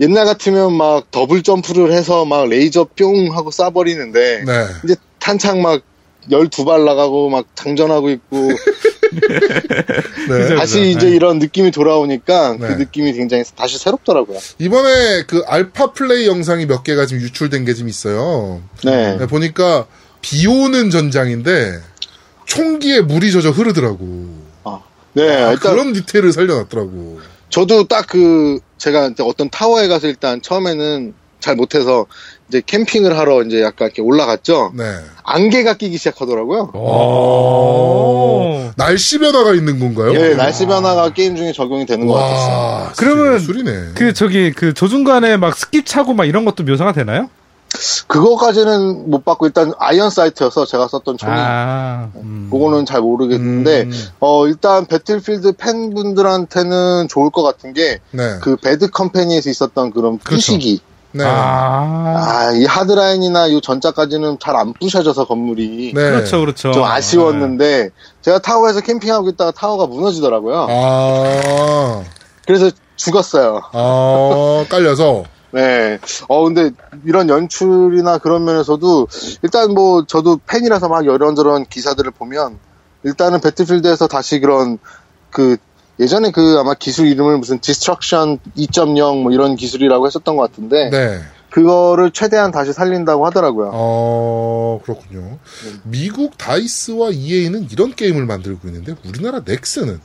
옛날 같으면 막 더블 점프를 해서 막 레이저 뿅 하고 쏴버리는데 네. 이제 탄창 막 12발 나가고 막 장전하고 있고 네. 다시. 이제 네. 이런 느낌이 돌아오니까 네. 그 느낌이 굉장히 다시 새롭더라고요. 이번에 그 알파 플레이 영상이 몇 개가 지금 유출된 게 좀 있어요. 네. 네, 보니까 비 오는 전장인데 총기에 물이 젖어 흐르더라고. 네, 아, 일단 그런 디테일을 살려놨더라고. 저도 딱 그 제가 이제 어떤 타워에 가서 일단 처음에는 잘 못해서 이제 캠핑을 하러 이제 약간 이렇게 올라갔죠. 네. 안개가 끼기 시작하더라고요. 오. 날씨 변화가 있는 건가요? 예, 날씨 변화가 게임 중에 적용이 되는 것 같았어요. 와, 그러면 술이네. 그 저기 그 도중간에 막 스킵 차고 막 이런 것도 묘사가 되나요? 그거까지는 못 봤고 일단 iron sight여서 제가 썼던 총이 아. 음. 그거는 잘 모르겠는데 음. 어 일단 배틀필드 팬분들한테는 좋을 것 같은 게 네. 그 배드 컴퍼니에서 있었던 그런 그렇죠. 부수기 네. 아. 아 이 하드라인이나 이 전작까지는 잘 안 부셔져서 건물이 네. 그렇죠, 그렇죠. 좀 아쉬웠는데 제가 타워에서 캠핑하고 있다가 타워가 무너지더라고요. 아, 그래서 죽었어요. 아, 깔려서. 네. 어, 근데 이런 연출이나 그런 면에서도 일단 뭐 저도 팬이라서 막 이런저런 기사들을 보면 일단은 배틀필드에서 다시 그런 그 예전에 그 아마 기술 이름을 무슨 destruction 2.0 뭐 이런 기술이라고 했었던 것 같은데 네. 그거를 최대한 다시 살린다고 하더라고요. 어, 그렇군요. 미국 다이스와 EA는 이런 게임을 만들고 있는데, 우리나라 넥슨은?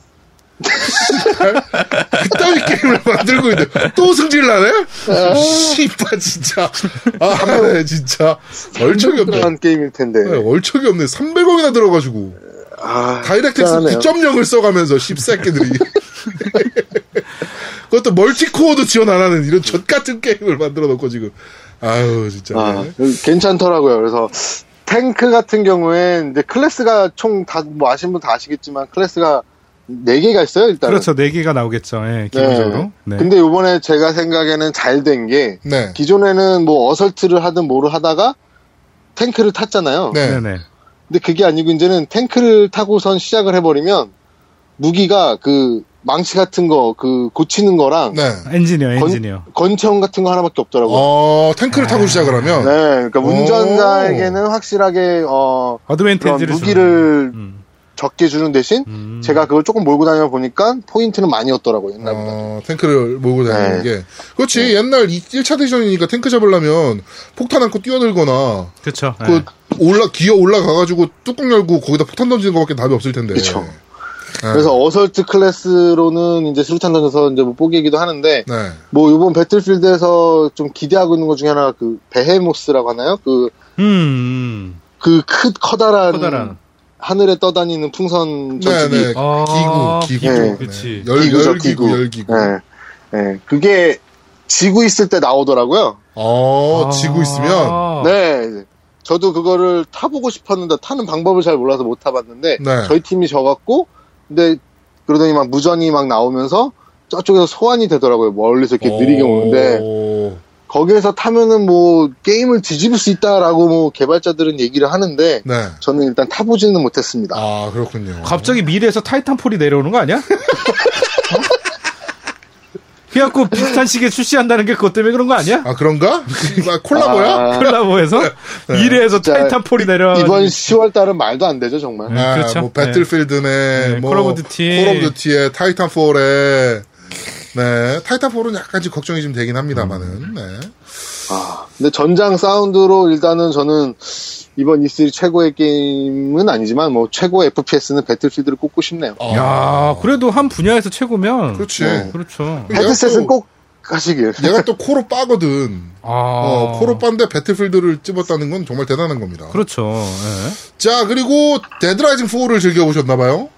그따위 게임을 만들고 있는데, 또 승질나네? 씨발, 진짜. 아, 네, 진짜. 얼척이 없네. 게임일 텐데. 네, 얼척이 없네. 300원이나 들어가지고. 아, 다이렉트X 짠하네요. 9.0을 써가면서, 씹새끼들이. 그것도 멀티코어도 지원 안 하는 이런 좆 같은 게임을 만들어 놓고 지금. 아유, 진짜. 아, 괜찮더라고요. 그래서 탱크 같은 경우엔 이제 클래스가 총 다 뭐 아시는 분 다 아시겠지만 클래스가 4개가 있어요, 일단. 그렇죠. 네 개가 나오겠죠. 예, 기본적으로. 네. 근데 요번에 제가 생각에는 잘 된게 네. 기존에는 뭐 어설트를 하든 뭐를 하다가 탱크를 탔잖아요. 네. 네네. 근데 그게 아니고 이제는 탱크를 타고선 시작을 해버리면 무기가 그 망치 같은 거 그 고치는 거랑 네. 엔지니어, 건- 엔지니어. 건총 같은 거 하나밖에 없더라고요. 어, 탱크를 타고 시작을 하면. 네, 그러니까 운전자에게는 확실하게 어 어드밴티지를 무기를. 음. 적게 주는 대신 음. 제가 그걸 조금 몰고 다녀 보니까 포인트는 많이 얻더라고요 옛날보다. 어, 탱크를 몰고 다니는 네. 게. 그렇지. 옛날 1차 대전이니까 탱크 잡으려면 폭탄 안고 뛰어들거나, 그렇죠. 예. 그, 올라, 기어 올라가 가지고 뚜껑 열고 거기다 폭탄 던지는 것밖에 답이 없을 텐데. 그쵸. 네. 그래서 assault 클래스로는 이제 수류탄 던져서 이제 못 보기이기도 하는데 네. 뭐 이번 배틀필드에서 좀 기대하고 있는 것 중에 하나가 그 베헤모스라고 하나요? 그 음, 음. 그 크, 커다란, 커다란. 하늘에 떠다니는 풍선 네, 전투기. 네. 아, 기구, 기구. 네. 그치. 열, 기구죠, 열기구, 기구. 열기구. 네. 네. 그게 지구 있을 때 나오더라고요. 어, 지고 있으면. 아. 네. 저도 그거를 타보고 싶었는데 타는 방법을 잘 몰라서 못 타봤는데 네. 저희 팀이 져갖고 근데 그러더니 막 무전이 막 나오면서 저쪽에서 소환이 되더라고요. 멀리서 이렇게 느리게 오는데 오. 거기에서 타면은 뭐 게임을 뒤집을 수 있다라고 뭐 개발자들은 얘기를 하는데 네. 저는 일단 타보지는 못했습니다. 아, 그렇군요. 갑자기 미래에서 타이탄폴이 내려오는 거 아니야? 어? 그래갖고 비슷한 시기에 출시한다는 게 그것 때문에 그런 거 아니야? 아, 그런가? 아, 콜라보야? 아, 콜라보에서 미래에서 진짜 타이탄폴이 내려. 이번 10월 달은 말도 안 되죠 정말. 네. 아, 그렇죠. 뭐 배틀필드네, 네, 뭐 콜 오브 듀티. 콜 오브 듀티에 타이탄폴에 네, 타이탄폴은 약간 좀 걱정이 좀 되긴 합니다만은. 네. 아, 근데 전장 사운드로 일단은 저는 이번 E3 최고의 게임은 아니지만 뭐 최고의 FPS는 배틀필드를 꼽고 싶네요. 어, 야, 그래도 한 분야에서 최고면. 그렇지. 네. 그렇죠. 헤드셋은 또- 꼭 하시길. 얘가 또 콜옵 빠거든. 아. 어, 콜옵 빤데 배틀필드를 찝었다는 건 정말 대단한 겁니다. 그렇죠. 예. 자, 그리고 데드라이징 4를 즐겨보셨나봐요?